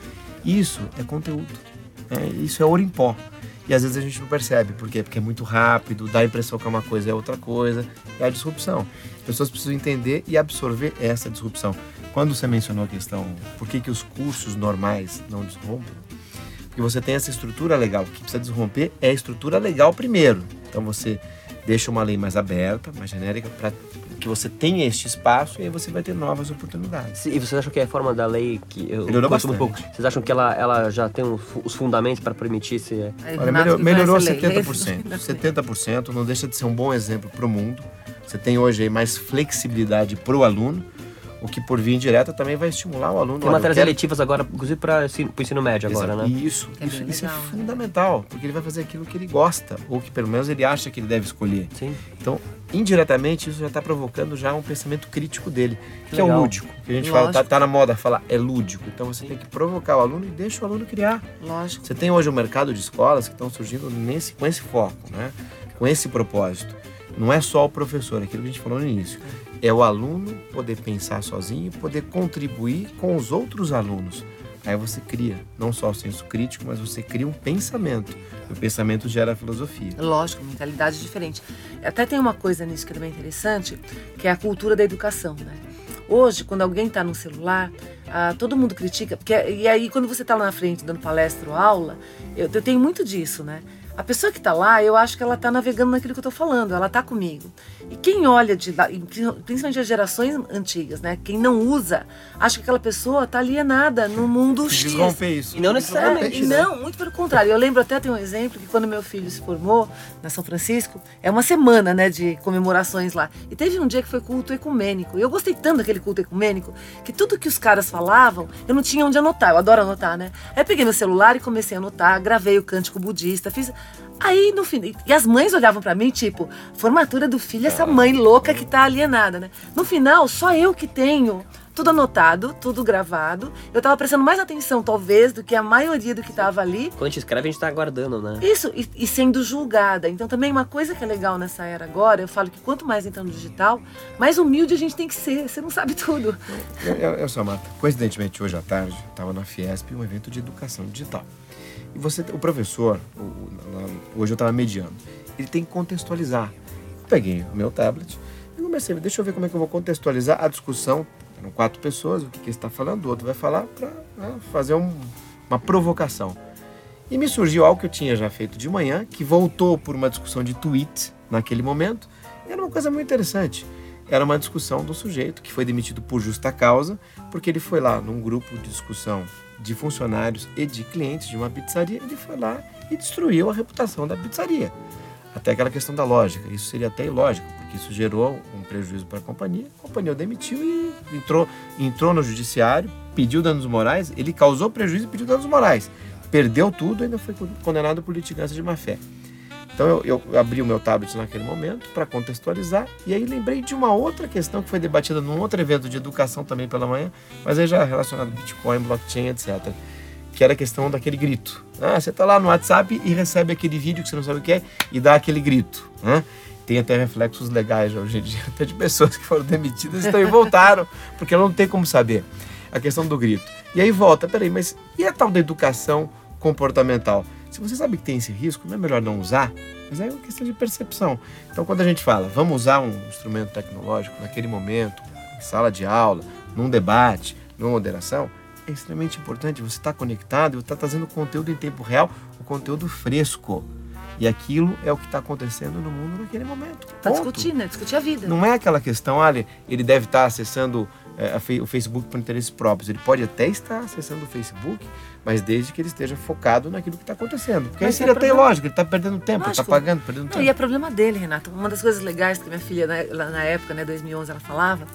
Isso é conteúdo. É, isso é ouro em pó. E às vezes a gente não percebe. Por quê? Porque é muito rápido, dá a impressão que é uma coisa é outra coisa. É a disrupção. As pessoas precisam entender e absorver essa disrupção. Quando você mencionou a questão, por que, que os cursos normais não disrompem? Porque você tem essa estrutura legal. O que precisa desromper é a estrutura legal primeiro. Então você deixa uma lei mais aberta, mais genérica, para que você tenha este espaço e aí você vai ter novas oportunidades. E vocês acham que a reforma da lei que eu melhorou bastante. Um pouco, vocês acham que ela, ela já tem um, os fundamentos para permitir esse Olha, melhor, melhorou 70%. 70% não deixa de ser um bom exemplo para o mundo. Você tem hoje aí mais flexibilidade para o aluno o que por via indireta também vai estimular o aluno. Tem matérias quero... eletivas agora, inclusive para o ensino médio Exato. agora, né? Isso, é isso, isso é legal, é fundamental, porque ele vai fazer aquilo que ele gosta, ou que pelo menos ele acha que ele deve escolher. Sim. Então, indiretamente, isso já está provocando já um pensamento crítico dele, que, que é o lúdico. Que a gente Lógico. fala, tá, tá, na moda falar, é lúdico. Então você Sim. tem que provocar o aluno e deixa o aluno criar. Lógico. Você tem hoje um mercado de escolas que estão surgindo nesse, com esse foco, né? com esse propósito. Não é só o professor, aquilo que a gente falou no início é o aluno poder pensar sozinho, poder contribuir com os outros alunos. Aí você cria não só o senso crítico, mas você cria um pensamento. O pensamento gera filosofia. Lógico, mentalidade diferente. Até tem uma coisa nisso que é também interessante, que é a cultura da educação, né? Hoje, quando alguém está no celular, ah, todo mundo critica, porque e aí quando você está lá na frente dando palestra ou aula, eu, eu tenho muito disso, né? A pessoa que está lá, eu acho que ela está navegando naquilo que eu estou falando, ela está comigo. E quem olha de lá, principalmente as gerações antigas, né? Quem não usa, acha que aquela pessoa está alienada no mundo X. isso. E não necessariamente. Né? Não, muito pelo contrário. Eu lembro até, tem um exemplo, que quando meu filho se formou na São Francisco, é uma semana, né, de comemorações lá. E teve um dia que foi culto ecumênico. E eu gostei tanto daquele culto ecumênico, que tudo que os caras falavam, eu não tinha onde anotar. Eu adoro anotar, né? Aí peguei meu celular e comecei a anotar, gravei o cântico budista, fiz Aí no fim, e as mães olhavam para mim, tipo, formatura do filho, essa mãe louca que tá alienada, né? No final, só eu que tenho tudo anotado, tudo gravado. Eu tava prestando mais atenção, talvez, do que a maioria do que tava ali. Quando a gente escreve, a gente tá aguardando, né? Isso, e, e, sendo julgada. Então, também uma coisa que é legal nessa era agora, eu falo que quanto mais entra no digital, mais humilde a gente tem que ser. Você não sabe tudo. Eu, eu, eu sou Marta. Coincidentemente, hoje à tarde, estava na Fiesp, um evento de educação digital. E você, o professor, o, hoje eu estava mediando, ele tem que contextualizar. Eu peguei o meu tablet e comecei, deixa eu ver como é que eu vou contextualizar a discussão. Eram quatro pessoas, o que, que está falando, o outro vai falar para né, fazer um, uma provocação. E me surgiu algo que eu tinha já feito de manhã, que voltou por uma discussão de tweet naquele momento. E era uma coisa muito interessante. Era uma discussão do sujeito que foi demitido por justa causa, porque ele foi lá num grupo de discussão de funcionários e de clientes de uma pizzaria, ele foi lá e destruiu a reputação da pizzaria. Até aquela questão da lógica. Isso seria até ilógico, porque isso gerou um prejuízo para a companhia. A companhia o demitiu e entrou, entrou no judiciário, pediu danos morais, ele causou prejuízo e pediu danos morais. Perdeu tudo e ainda foi condenado por litigância de má fé. Então eu, eu, abri o meu tablet naquele momento para contextualizar e aí lembrei de uma outra questão que foi debatida num outro evento de educação também pela manhã, mas aí já relacionado a Bitcoin, blockchain, etc. Que era a questão daquele grito. Ah, você está lá no WhatsApp e recebe aquele vídeo que você não sabe o que é e dá aquele grito. Né? Tem até reflexos legais hoje em dia, até de pessoas que foram demitidas e voltaram, porque não tem como saber. A questão do grito. E aí volta, peraí, mas e a tal da educação comportamental? Se você sabe que tem esse risco, não é melhor não usar? Mas é uma questão de percepção. Então, quando a gente fala, vamos usar um instrumento tecnológico naquele momento, em sala de aula, num debate, numa moderação, é extremamente importante. Você está conectado e está trazendo conteúdo em tempo real, o conteúdo fresco. E aquilo é o que está acontecendo no mundo naquele momento. Ponto. discutir, né? Discutir a vida. Não é aquela questão, olha, ele deve estar acessando é, o Facebook por interesses próprios. Ele pode até estar acessando o Facebook, mas desde que ele esteja focado naquilo que está acontecendo. Porque aí Mas é seria até problema- ilógico, ele está perdendo tempo, ele está pagando, perdendo Não, tempo. e é problema dele, Renato. Uma das coisas legais que minha filha, né, lá na época, né, 2011, ela falava,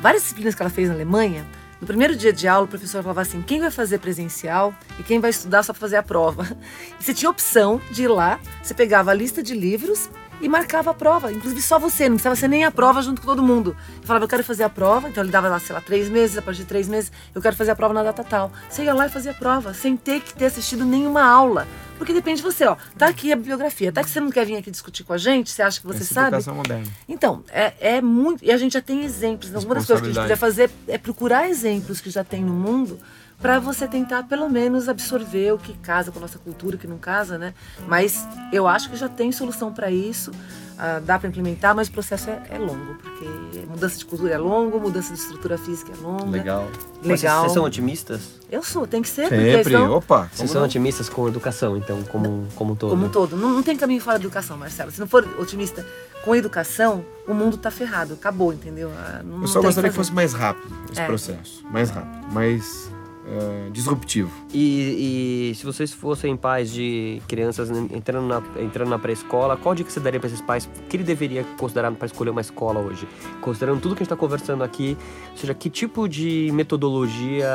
várias disciplinas que ela fez na Alemanha, no primeiro dia de aula, o professor falava assim: quem vai fazer presencial e quem vai estudar só para fazer a prova. E você tinha opção de ir lá, você pegava a lista de livros e marcava a prova. Inclusive só você, não precisava ser nem a prova junto com todo mundo. Eu falava, eu quero fazer a prova, então ele dava lá, sei lá, três meses, a partir de três meses, eu quero fazer a prova na data tal. Você ia lá e fazia a prova, sem ter que ter assistido nenhuma aula. Porque depende de você, ó. Tá aqui a bibliografia. Tá que você não quer vir aqui discutir com a gente, você acha que você Essa sabe? moderna. Então, é, é muito. E a gente já tem exemplos. Então, uma das coisas que a gente podia fazer é procurar exemplos que já tem no mundo para você tentar, pelo menos, absorver o que casa com a nossa cultura, o que não casa, né? Mas eu acho que já tem solução para isso. ah, dá para implementar, mas o processo é, é longo, porque mudança de cultura é longo, mudança de estrutura física é longa. Legal. Mas Legal. Vocês são otimistas? Eu sou, tem que ser, Sempre. senão, Opa, Vocês são não? otimistas com educação, então, como, como um todo? como um todo. Não, não tem caminho fora da educação, Marcelo. Se não for otimista com educação, o mundo tá ferrado, acabou, entendeu? Ah, não Eu só gostaria que fosse mais rápido esse É. processo. Mais rápido, mais eh, disruptivo. E, e se vocês fossem pais de crianças entrando na, entrando na pré-escola, qual dica você daria para esses pais? O que ele deveria considerar para escolher uma escola hoje? Considerando tudo que a gente está conversando aqui, ou seja, que tipo de metodologia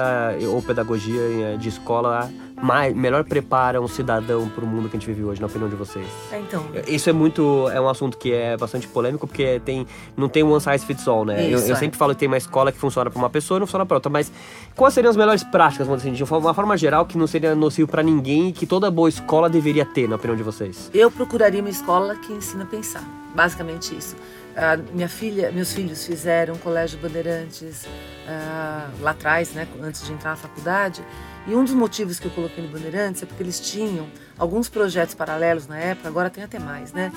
ou pedagogia eh, de escola mais, melhor prepara um cidadão para o mundo que a gente vive hoje, na opinião de vocês? É, então, Isso é muito. É um assunto que é bastante polêmico, porque tem, não tem one size fits all, né? eu, Isso, eu é. sempre falo que tem uma escola que funciona para uma pessoa e não funciona para outra. Mas quais seriam as melhores práticas, vamos dizer, assim, de uma forma geral, que não seria nocivo para ninguém e que toda boa escola deveria ter, na opinião de vocês? Eu procuraria uma escola que ensina a pensar, basicamente isso. Ah, minha filha, meus filhos fizeram colégio Bandeirantes ah, lá atrás, né, antes de entrar na faculdade. E um dos motivos que eu coloquei no Bandeirantes é porque eles tinham alguns projetos paralelos na época, agora tem até mais, né?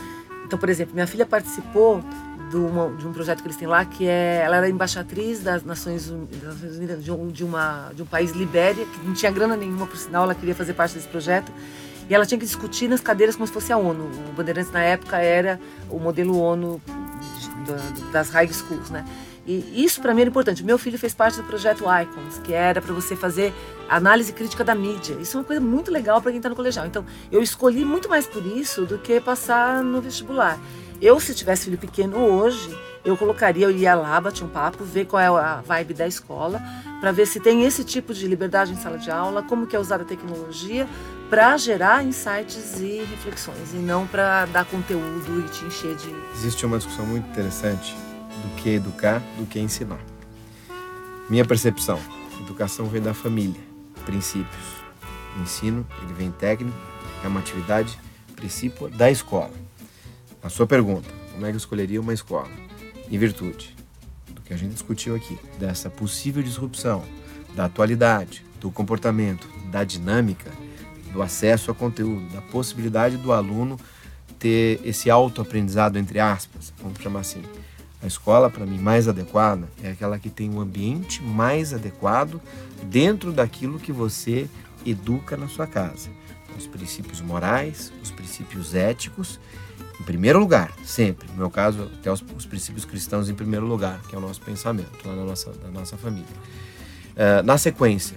Então, por exemplo, minha filha participou de, uma- de um projeto que eles têm lá, que é, ela era embaixatriz das Nações Uni- das Nações Unidas de um, de, uma, de um país, Libéria, que não tinha grana nenhuma, por sinal, ela queria fazer parte desse projeto. E ela tinha que discutir nas cadeiras como se fosse a ONU. O Bandeirantes, na época, era o modelo ONU das high schools, né? E isso para mim era importante. Meu filho fez parte do projeto Icons, que era para você fazer análise crítica da mídia. Isso é uma coisa muito legal para quem está no colegial. Então, eu escolhi muito mais por isso do que passar no vestibular. Eu, se tivesse filho pequeno hoje, eu colocaria, eu ia lá, batia um papo, ver qual é a vibe da escola, para ver se tem esse tipo de liberdade em sala de aula, como que é usada a tecnologia para gerar insights e reflexões, e não para dar conteúdo e te encher de Existe uma discussão muito interessante do que educar, do que ensinar. Minha percepção, educação vem da família, princípios. O ensino, ele vem técnico, é uma atividade princípio da escola. A sua pergunta, como é que eu escolheria uma escola? Em virtude do que a gente discutiu aqui, dessa possível disrupção da atualidade, do comportamento, da dinâmica, do acesso a conteúdo, da possibilidade do aluno ter esse autoaprendizado, entre aspas, vamos chamar assim. A escola, para mim, mais adequada é aquela que tem um ambiente mais adequado dentro daquilo que você educa na sua casa. Os princípios morais, os princípios éticos, em primeiro lugar, sempre. No meu caso, até os, os princípios cristãos em primeiro lugar, que é o nosso pensamento lá na nossa, na nossa família. Eh, na sequência,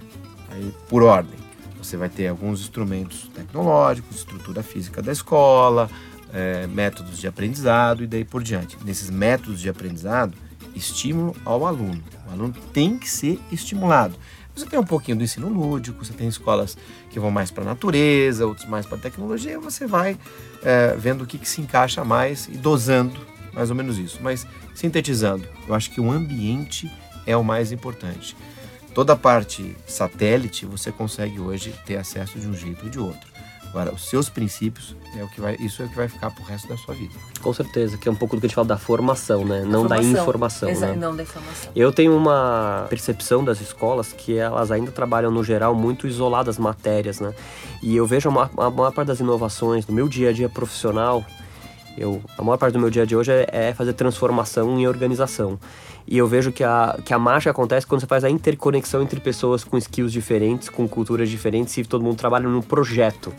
aí, por ordem, você vai ter alguns instrumentos tecnológicos, estrutura física da escola, eh, métodos de aprendizado e daí por diante. Nesses métodos de aprendizado, estímulo ao aluno. O aluno tem que ser estimulado. Você tem um pouquinho do ensino lúdico, você tem escolas que vão mais para a natureza, outros mais para a tecnologia, você vai eh, vendo o que, que se encaixa mais e dosando mais ou menos isso. Mas sintetizando, eu acho que o ambiente é o mais importante. Toda a parte satélite você consegue hoje ter acesso de um jeito ou de outro. Agora, os seus princípios é o que vai, isso é o que vai ficar pro resto da sua vida. Com certeza, que é um pouco do que a gente fala da formação, né? Não da Formação. informação, Exa- né? Não da informação. Eu tenho uma percepção das escolas que elas ainda trabalham, no geral, muito isoladas matérias, né? E eu vejo a maior, a maior parte das inovações do meu dia a dia profissional, eu, a maior parte do meu dia dia hoje é, é fazer transformação em organização. E eu vejo que a, que a mágica acontece quando você faz a interconexão entre pessoas com skills diferentes, com culturas diferentes, e todo mundo trabalha num projeto.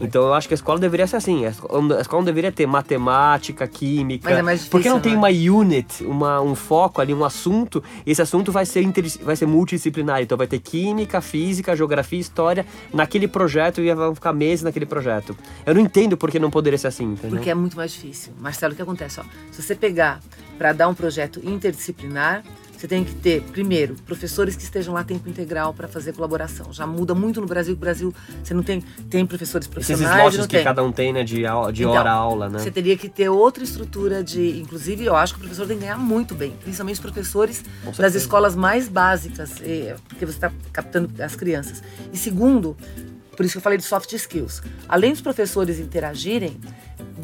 Então eu acho que a escola deveria ser assim. A escola não deveria ter matemática, química. Mas é mais difícil, porque não tem né? uma unit, uma, um foco ali, um assunto. Esse assunto vai ser, inter, vai ser multidisciplinar. Então vai ter química, física, geografia, história naquele projeto e vão ficar meses naquele projeto. Eu não entendo por que não poderia ser assim, entendeu? Porque é muito mais difícil. Marcelo, o que acontece? Ó, se você pegar para dar um projeto interdisciplinar, você tem que ter, primeiro, professores que estejam lá tempo integral para fazer colaboração. Já muda muito no Brasil. No Brasil, você não tem, tem professores Esses profissionais. slots não que tem. cada um tem, né, de, de Então, hora a aula, né? Você teria que ter outra estrutura de. Inclusive, eu acho que o professor tem que ganhar muito bem, principalmente os professores das escolas mais básicas, porque você está captando as crianças. E segundo, por isso que eu falei de soft skills. Além dos professores interagirem,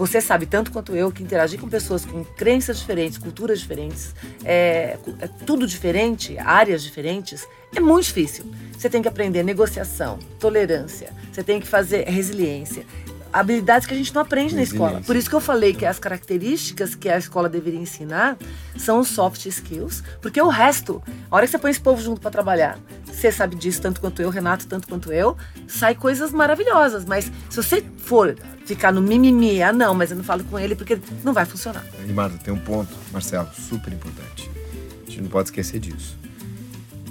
você sabe tanto quanto eu que interagir com pessoas com crenças diferentes, culturas diferentes, é, é tudo diferente, áreas diferentes, é muito difícil. Você tem que aprender negociação, tolerância, você tem que fazer resiliência. Habilidades que a gente não aprende na escola. Por isso que eu falei que as características que a escola deveria ensinar são os soft skills, porque o resto, a hora que você põe esse povo junto para trabalhar, você sabe disso tanto quanto eu, Renato, tanto quanto eu, sai coisas maravilhosas. Mas se você for ficar no mimimi, ah não, mas eu não falo com ele porque não vai funcionar. E Marta, tem um ponto, Marcelo, super importante. A gente não pode esquecer disso.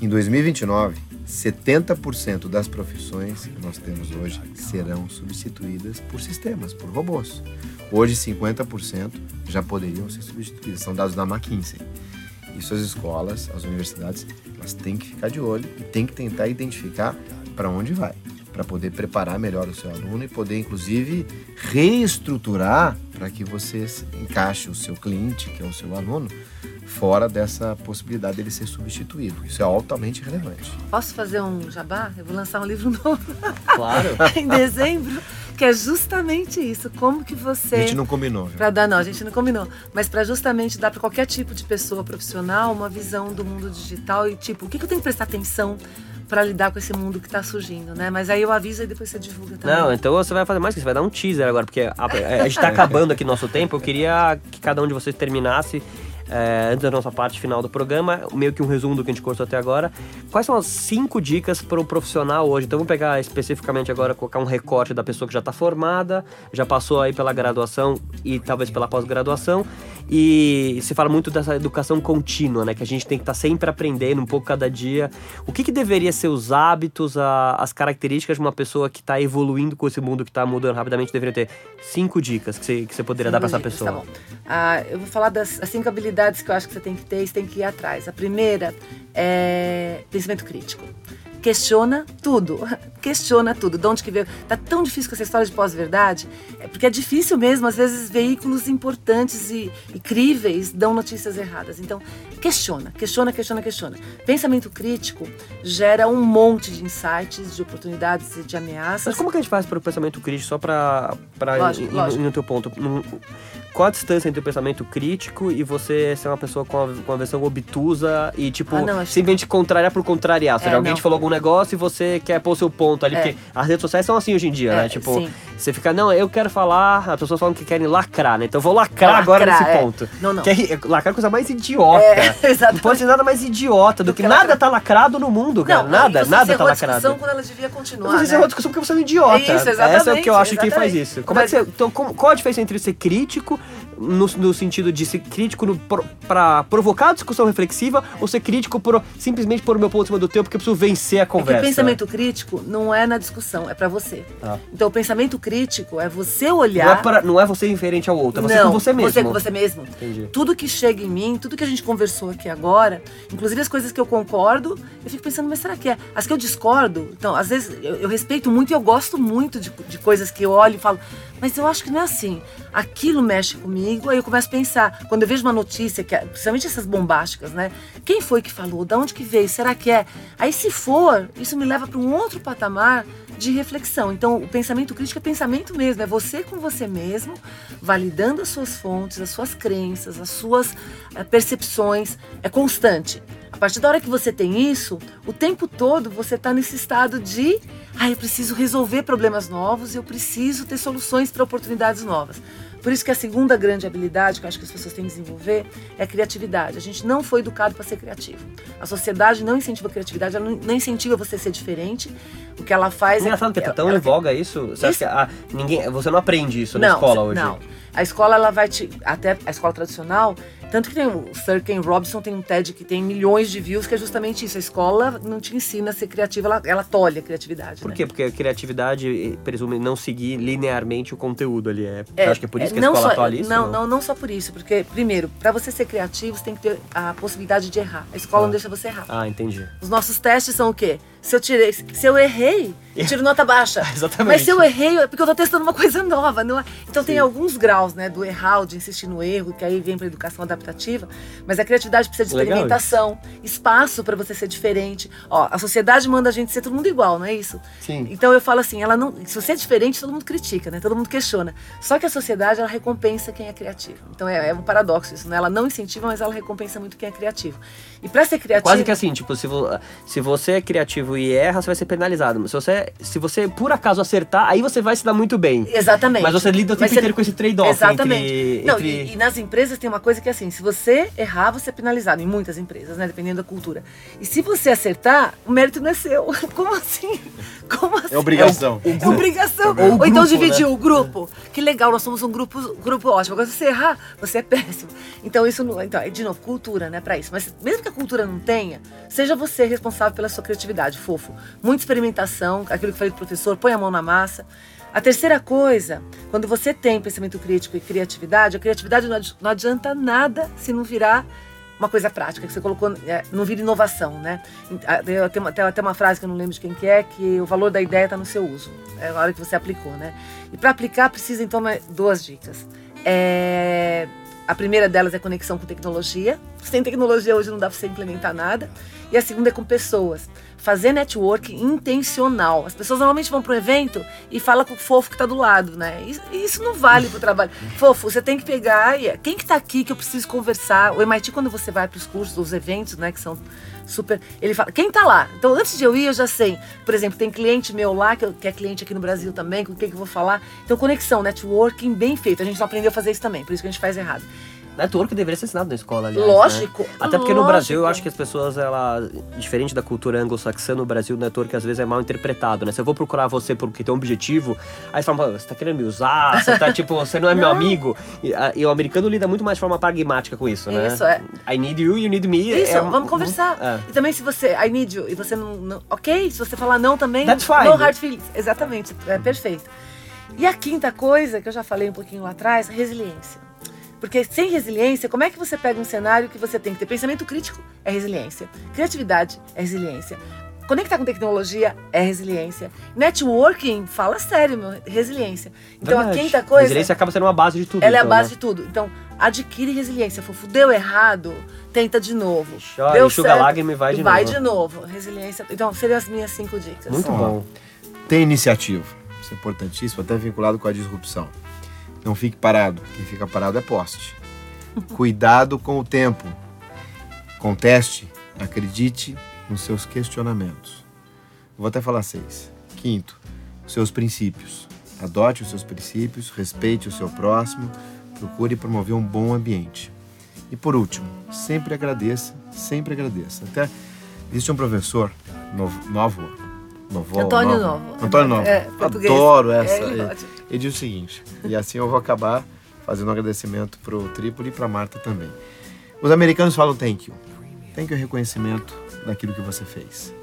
Em 2029, 70% das profissões que nós temos hoje serão substituídas por sistemas, por robôs. Hoje, 50% já poderiam ser substituídas. São dados da McKinsey. Isso as escolas, as universidades, elas têm que ficar de olho e têm que tentar identificar para onde vai, para poder preparar melhor o seu aluno e poder, inclusive, reestruturar para que você encaixe o seu cliente, que é o seu aluno, fora dessa possibilidade dele ser substituído. Isso é altamente relevante. Posso fazer um jabá? Eu vou lançar um livro novo Claro. em dezembro, que é justamente isso. Como que você. A gente não combinou, viu? Pra dar, não, a gente não combinou. Mas pra justamente dar pra qualquer tipo de pessoa profissional uma visão do mundo digital e tipo, o que, que eu tenho que prestar atenção pra lidar com esse mundo que tá surgindo, né? Mas aí eu aviso e depois você divulga também. Não, então você vai fazer mais que isso, vai dar um teaser agora, porque a, a gente tá acabando aqui nosso tempo. Eu queria que cada um de vocês terminasse, é, antes da nossa parte final do programa, meio que um resumo do que a gente conversou até agora. Quais são as cinco dicas para o profissional hoje? Então vamos pegar especificamente agora, colocar um recorte da pessoa que já está formada, já passou aí pela graduação e talvez pela pós-graduação. E se fala muito dessa educação contínua, né? Que a gente tem que estar sempre aprendendo um pouco cada dia. O que, que deveria ser os hábitos, a- as características de uma pessoa que está evoluindo com esse mundo que está mudando rapidamente? Deveria ter cinco dicas que você, que você poderia dar para essa Cinco pessoa. Tá bom. Ah, eu vou falar das as cinco habilidades que eu acho que você tem que ter e você tem que ir atrás. A primeira é pensamento crítico. Questiona tudo. Questiona tudo. De onde que veio? Tá tão difícil com essa história de pós-verdade. É porque é difícil mesmo. Às vezes, veículos importantes e incríveis dão notícias erradas. Então, questiona, questiona, questiona, questiona. Pensamento crítico gera um monte de insights, de oportunidades e de ameaças. Mas como que a gente faz para o pensamento crítico, só para ir, no teu ponto? Qual a distância entre o pensamento crítico e você ser uma pessoa com a, com versão obtusa e, tipo, Ah, não, simplesmente contrariar por contrariar? Ou seja, É, alguém não. te falou algum negócio e você quer pôr o seu ponto ali, É. porque as redes sociais são assim hoje em dia, É, né? Tipo, sim. você fica, não, eu quero falar, as pessoas falam que querem lacrar, né? Então eu vou lacrar, Lacrar, agora nesse é. ponto. Não, não. Que é, lacrar é a coisa mais idiota. É, exatamente. Não pode ser nada mais idiota do, Do que, que nada tá lacrado no mundo, cara. nada, você nada encerrou tá a discussão lacrado. quando ela devia continuar. Você né? encerrou a discussão porque você é um idiota. Isso, Essa é o exatamente, que eu acho que faz exatamente. isso. Como é que você, então, qual a diferença entre ser crítico, no, no sentido de ser crítico pra provocar a discussão reflexiva, ou ser crítico por simplesmente pôr o meu ponto em cima do teu porque eu preciso vencer a É conversa? o pensamento crítico não é na discussão, é pra você. Ah. Então o pensamento crítico é você não, é olhar. para, não é você referente ao outro, é você não, com você mesmo. Você com você mesmo. Entendi. Tudo que chega em mim, tudo que a gente conversou aqui agora, inclusive as coisas que eu concordo, eu fico pensando, mas será que é? As que eu discordo, então, às vezes eu, eu respeito muito e eu gosto muito de, de coisas que eu olho e falo, mas eu acho que não é assim. Aquilo mexe comigo, aí eu começo a pensar. Quando eu vejo uma notícia, que é- principalmente essas bombásticas, né? Quem foi que falou? Da onde que veio? Será que é? Aí, se for, isso me leva para um outro patamar de reflexão. Então, o pensamento crítico é pensamento mesmo, é você com você mesmo, validando as suas fontes, as suas crenças, as suas eh, percepções, é constante. A partir da hora que você tem isso, o tempo todo você está nesse estado de, ah, eu preciso resolver problemas novos, eu preciso ter soluções para oportunidades novas. Por isso que a segunda grande habilidade que eu acho que as pessoas têm que desenvolver é a criatividade. A gente não foi educado para ser criativo. A sociedade não incentiva a criatividade, ela não incentiva você a ser diferente. O que ela faz Engraçado, é. porque tá tão ela- em voga isso. Você, acha Isso- que, ah, ninguém, você não aprende isso na não, escola hoje? Não. A escola ela vai te até a escola tradicional, tanto que tem o Sir Ken Robinson tem um TED que tem milhões de views que é justamente isso. A escola não te ensina a ser criativa, ela, ela tolhe a criatividade. Por né? quê? Porque a criatividade eh, presume não seguir linearmente o conteúdo ali. É, É, acha que é por isso é, que a não escola só, atualiza isso? Não, não, não só por isso, porque primeiro, para você ser criativo, você tem que ter a possibilidade de errar. A escola não deixa você errar. Ah, entendi. Os nossos testes são o quê? Se eu tirei, se eu errei, eu tiro nota baixa. Exatamente. Mas se eu errei, é porque eu tô testando uma coisa nova. Não é? Então tem alguns graus, né, do errar, de insistir no erro, que aí vem para educação adaptativa. Mas a criatividade precisa de Legal experimentação, espaço para você ser diferente. Ó, a sociedade manda a gente ser todo mundo igual, não é isso? Sim. Então eu falo assim, ela não, se você é diferente, todo mundo critica, né? Todo mundo questiona. Só que a sociedade ela recompensa quem é criativo. Então é, é um paradoxo isso, né? Ela não incentiva, mas ela recompensa muito quem é criativo. E para ser criativo, Quase que assim, tipo, se, vo- se você é criativo e erra, você vai ser penalizado. Mas se você, se você por acaso acertar, aí você vai se dar muito bem. Exatamente. Mas você lida o tempo você- inteiro com esse trade-off Exatamente. entre... Não, entre- e, e nas empresas tem uma coisa que é assim, se você errar, você é penalizado. Em muitas empresas, né? Dependendo da cultura. E se você acertar, o mérito não é seu. Como assim? Como assim? É obrigação. É obrigação. Ou então dividir né? o grupo. Que legal, nós somos um grupo, grupo ótimo. Agora, se você errar, você é péssimo. Então, isso não. Então, é, de novo, cultura, né? Pra isso. Mas mesmo que a cultura não tenha, seja você responsável pela sua criatividade, fofo. Muita experimentação, aquilo que falei do professor, põe a mão na massa. A terceira coisa, quando você tem pensamento crítico e criatividade, a criatividade não adi- não adianta nada se não virar uma coisa prática, que você colocou, é, não vira inovação, né? Tem tem até uma frase que eu não lembro de quem que é, que o valor da ideia está no seu uso, é a hora que você aplicou, né? E para aplicar precisa então duas dicas. É, a primeira delas é conexão com tecnologia. Sem tecnologia hoje não dá para você implementar nada. E a segunda é com pessoas. Fazer network intencional. As pessoas normalmente vão para um evento e falam com o fofo que está do lado, né? Isso, isso não vale para o trabalho. Fofo, você tem que pegar. E, quem que está aqui que eu preciso conversar? O MIT, quando você vai para os cursos, os eventos, né, que são super. Ele fala, quem tá lá? Então, antes de eu ir, eu já sei. Por exemplo, tem cliente meu lá, que, eu- que é cliente aqui no Brasil também, com quem que eu vou falar. Então, conexão, networking bem feito. A gente não aprendeu a fazer isso também, por isso que a gente faz errado. Network deveria ser ensinado na escola, aliás. Lógico, né? Até porque no lógico. Brasil, eu acho que as pessoas, ela, diferente da cultura anglo-saxã, no Brasil, o network às vezes é mal interpretado, né? Se eu vou procurar você porque tem um objetivo, aí você fala, "Pô, você tá querendo me usar, você tá tipo, você não é meu amigo. E, a- e o americano lida muito mais de forma pragmática com isso, né? Isso, é. I need you, you need me. Isso, é- vamos conversar. É. E também se você, I need you, e você não, não- Ok, se você falar não também, That's fine. no hard feelings. Exatamente, é perfeito. E a quinta coisa, que eu já falei um pouquinho lá atrás, resiliência. Porque sem resiliência, como é que você pega um cenário que você tem que ter pensamento crítico? É resiliência. Criatividade é resiliência. Conectar com tecnologia é resiliência. Networking, fala sério, meu, resiliência. Então Verdade. a quinta coisa. Resiliência acaba sendo uma base de tudo. Ela é a então, base né? de tudo. Então, adquire resiliência. Fofo, deu errado, tenta de novo. Chora, deu enxuga a lágrima e vai de vai novo. de novo. Resiliência. Então, seriam as minhas cinco dicas. Muito Ó. bom. Tem iniciativa. Isso é importantíssimo, até vinculado com a disrupção. Não fique parado. Quem fica parado é poste. Cuidado com o tempo. Conteste, acredite nos seus questionamentos. Vou até falar seis. Quinto, seus princípios. Adote os seus princípios, respeite o seu próximo, procure promover um bom ambiente. E por último, sempre agradeça, sempre agradeça. Até existe um professor novo, novo, novo Antônio Novo. Antônio Novo. É. Adoro É, essa. gosta. ele diz o seguinte, e assim eu vou acabar fazendo um agradecimento pro Trípoli e pra Marta também. Os americanos falam thank you. Thank you é reconhecimento daquilo que você fez.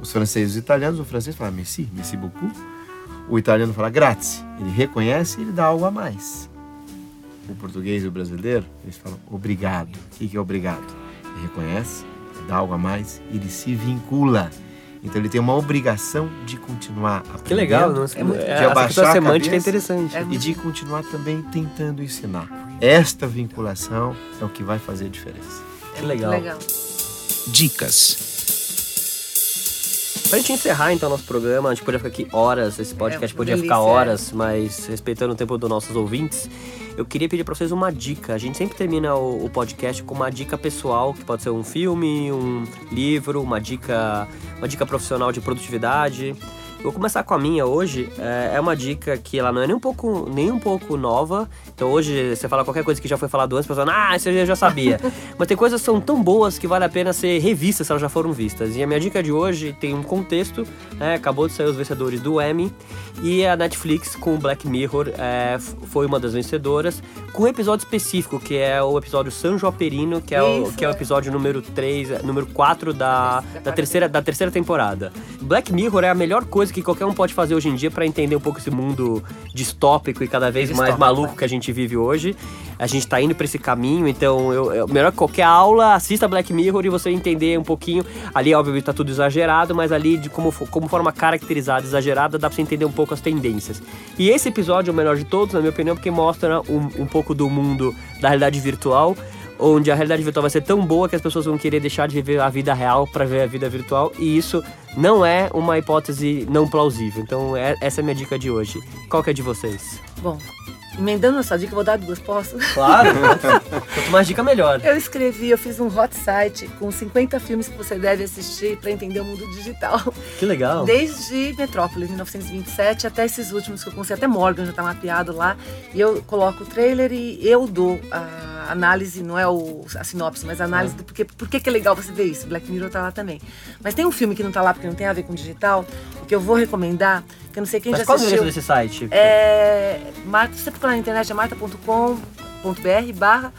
Os franceses e os italianos, o francês fala merci, merci beaucoup. O italiano fala grazie. Ele reconhece e ele dá algo a mais. O português e o brasileiro, eles falam obrigado. O que é obrigado? Ele reconhece, dá algo a mais e ele se vincula. Então ele tem uma obrigação de continuar aprendendo. Que legal, não, É muito- é, de essa abaixar a semântica é interessante. É e de continuar também tentando ensinar. Esta vinculação é o que vai fazer a diferença. Que legal. Legal. Dicas. Pra gente encerrar então nosso programa, a gente podia ficar aqui horas, esse podcast É, podia delícia, ficar é. horas, mas respeitando o tempo dos nossos ouvintes, eu queria pedir pra vocês uma dica. A gente sempre termina o, o podcast com uma dica pessoal, que pode ser um filme, um livro, uma dica, uma dica profissional de produtividade. Vou começar com a minha hoje. É, é uma dica que ela não é nem um pouco, nem um pouco nova. Então hoje você fala qualquer coisa que já foi falado antes, pessoal, ah, isso eu já sabia. Mas tem coisas que são tão boas que vale a pena ser revistas se elas já foram vistas. E a minha dica de hoje tem um contexto, né? Acabou de sair os vencedores do Emmy. E a Netflix com Black Mirror é, foi uma das vencedoras, com um episódio específico, que é o episódio San Joaperino, que é, o, que é o episódio número 3, número 4 da, da, terceira, da terceira temporada. Black Mirror é a melhor coisa que qualquer um pode fazer hoje em dia para entender um pouco esse mundo distópico e cada vez mais maluco que a gente vive hoje. A gente tá indo para esse caminho, então eu, eu, melhor que qualquer aula, assista Black Mirror e você entender um pouquinho. Ali, obviamente, tá tudo exagerado, mas ali, de como, como forma caracterizada, exagerada, dá pra você entender um pouco as tendências. E esse episódio é o melhor de todos, na minha opinião, porque mostra um, um pouco do mundo da realidade virtual onde a realidade virtual vai ser tão boa que as pessoas vão querer deixar de viver a vida real para ver a vida virtual e isso não é uma hipótese não plausível. Então é, essa é a minha dica de hoje. Qual que é de vocês? Bom, Emendando essa dica, vou dar duas, posso? Claro! Quanto mais dica, melhor. Eu escrevi, eu fiz um hot site com 50 filmes que você deve assistir para entender o mundo digital. Que legal! Desde Metrópolis, 1927, até esses últimos que eu consegui, até Morgan já tá mapeado lá. E eu coloco o trailer e eu dou a análise, não é o, a sinopse, mas a análise é. do porquê, por que é legal você ver isso. Black Mirror tá lá também. Mas tem um filme que não tá lá porque não tem a ver com digital, que eu vou recomendar, que eu não sei quem mas já qual assistiu. Qual é o desse site? É, Marta, você procurar na internet é marta.com.br barra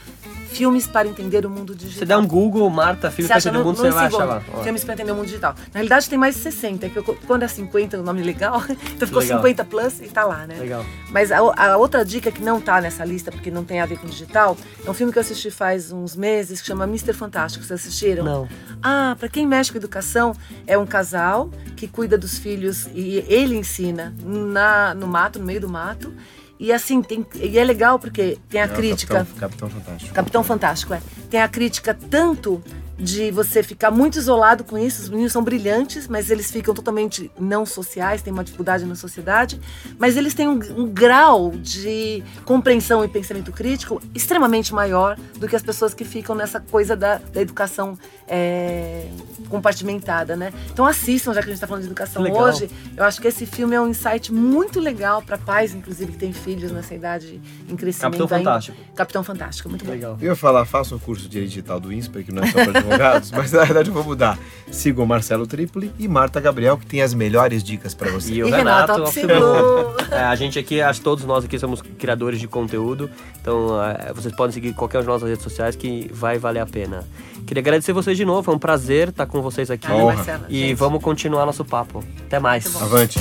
Filmes para entender o mundo digital. Você dá um Google, Marta, filmes para entender o mundo, você vai achar lá. Filmes para entender o mundo digital. Na realidade tem mais de 60, que eu, quando é 50 é um nome legal, então ficou legal. 50 plus e tá lá, né? Legal. Mas a, a, outra dica que não tá nessa lista, porque não tem a ver com digital, é um filme que eu assisti faz uns meses, que chama Mr. Fantástico. Vocês assistiram? Não. Ah, para quem mexe com educação, é um casal que cuida dos filhos e ele ensina na, no mato, no meio do mato. E assim, tem, e é legal porque tem a é crítica. Capitão, Capitão Fantástico. Capitão Fantástico, é. Tem a crítica tanto de você ficar muito isolado com isso. Os meninos são brilhantes, mas eles ficam totalmente não sociais, têm uma dificuldade na sociedade, mas eles têm um, um, grau de compreensão e pensamento crítico extremamente maior do que as pessoas que ficam nessa coisa da, da educação é, compartimentada, né? Então assistam, já que a gente está falando de educação hoje. Eu acho que esse filme é um insight muito legal para pais, inclusive, que têm filhos nessa idade em crescimento. Capitão ainda. Fantástico. Capitão Fantástico, muito legal. Eu ia falar, faça um curso de digital do INSPER, que não é só para advogados, mas na verdade eu vou mudar. Sigam Marcelo Tripoli e Marta Gabriel, que tem as melhores dicas para você. E o e Renato, Renato é, A gente aqui, acho que todos nós aqui somos criadores de conteúdo, então é, vocês podem seguir qualquer uma de nossas redes sociais que vai valer a pena. Queria agradecer vocês de novo, é um prazer estar com vocês aqui. Marcela, e gente. vamos continuar nosso papo. Até mais. Avante.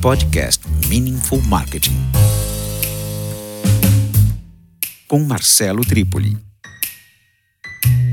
Podcast Meaningful Marketing com Marcelo Tripoli. thank you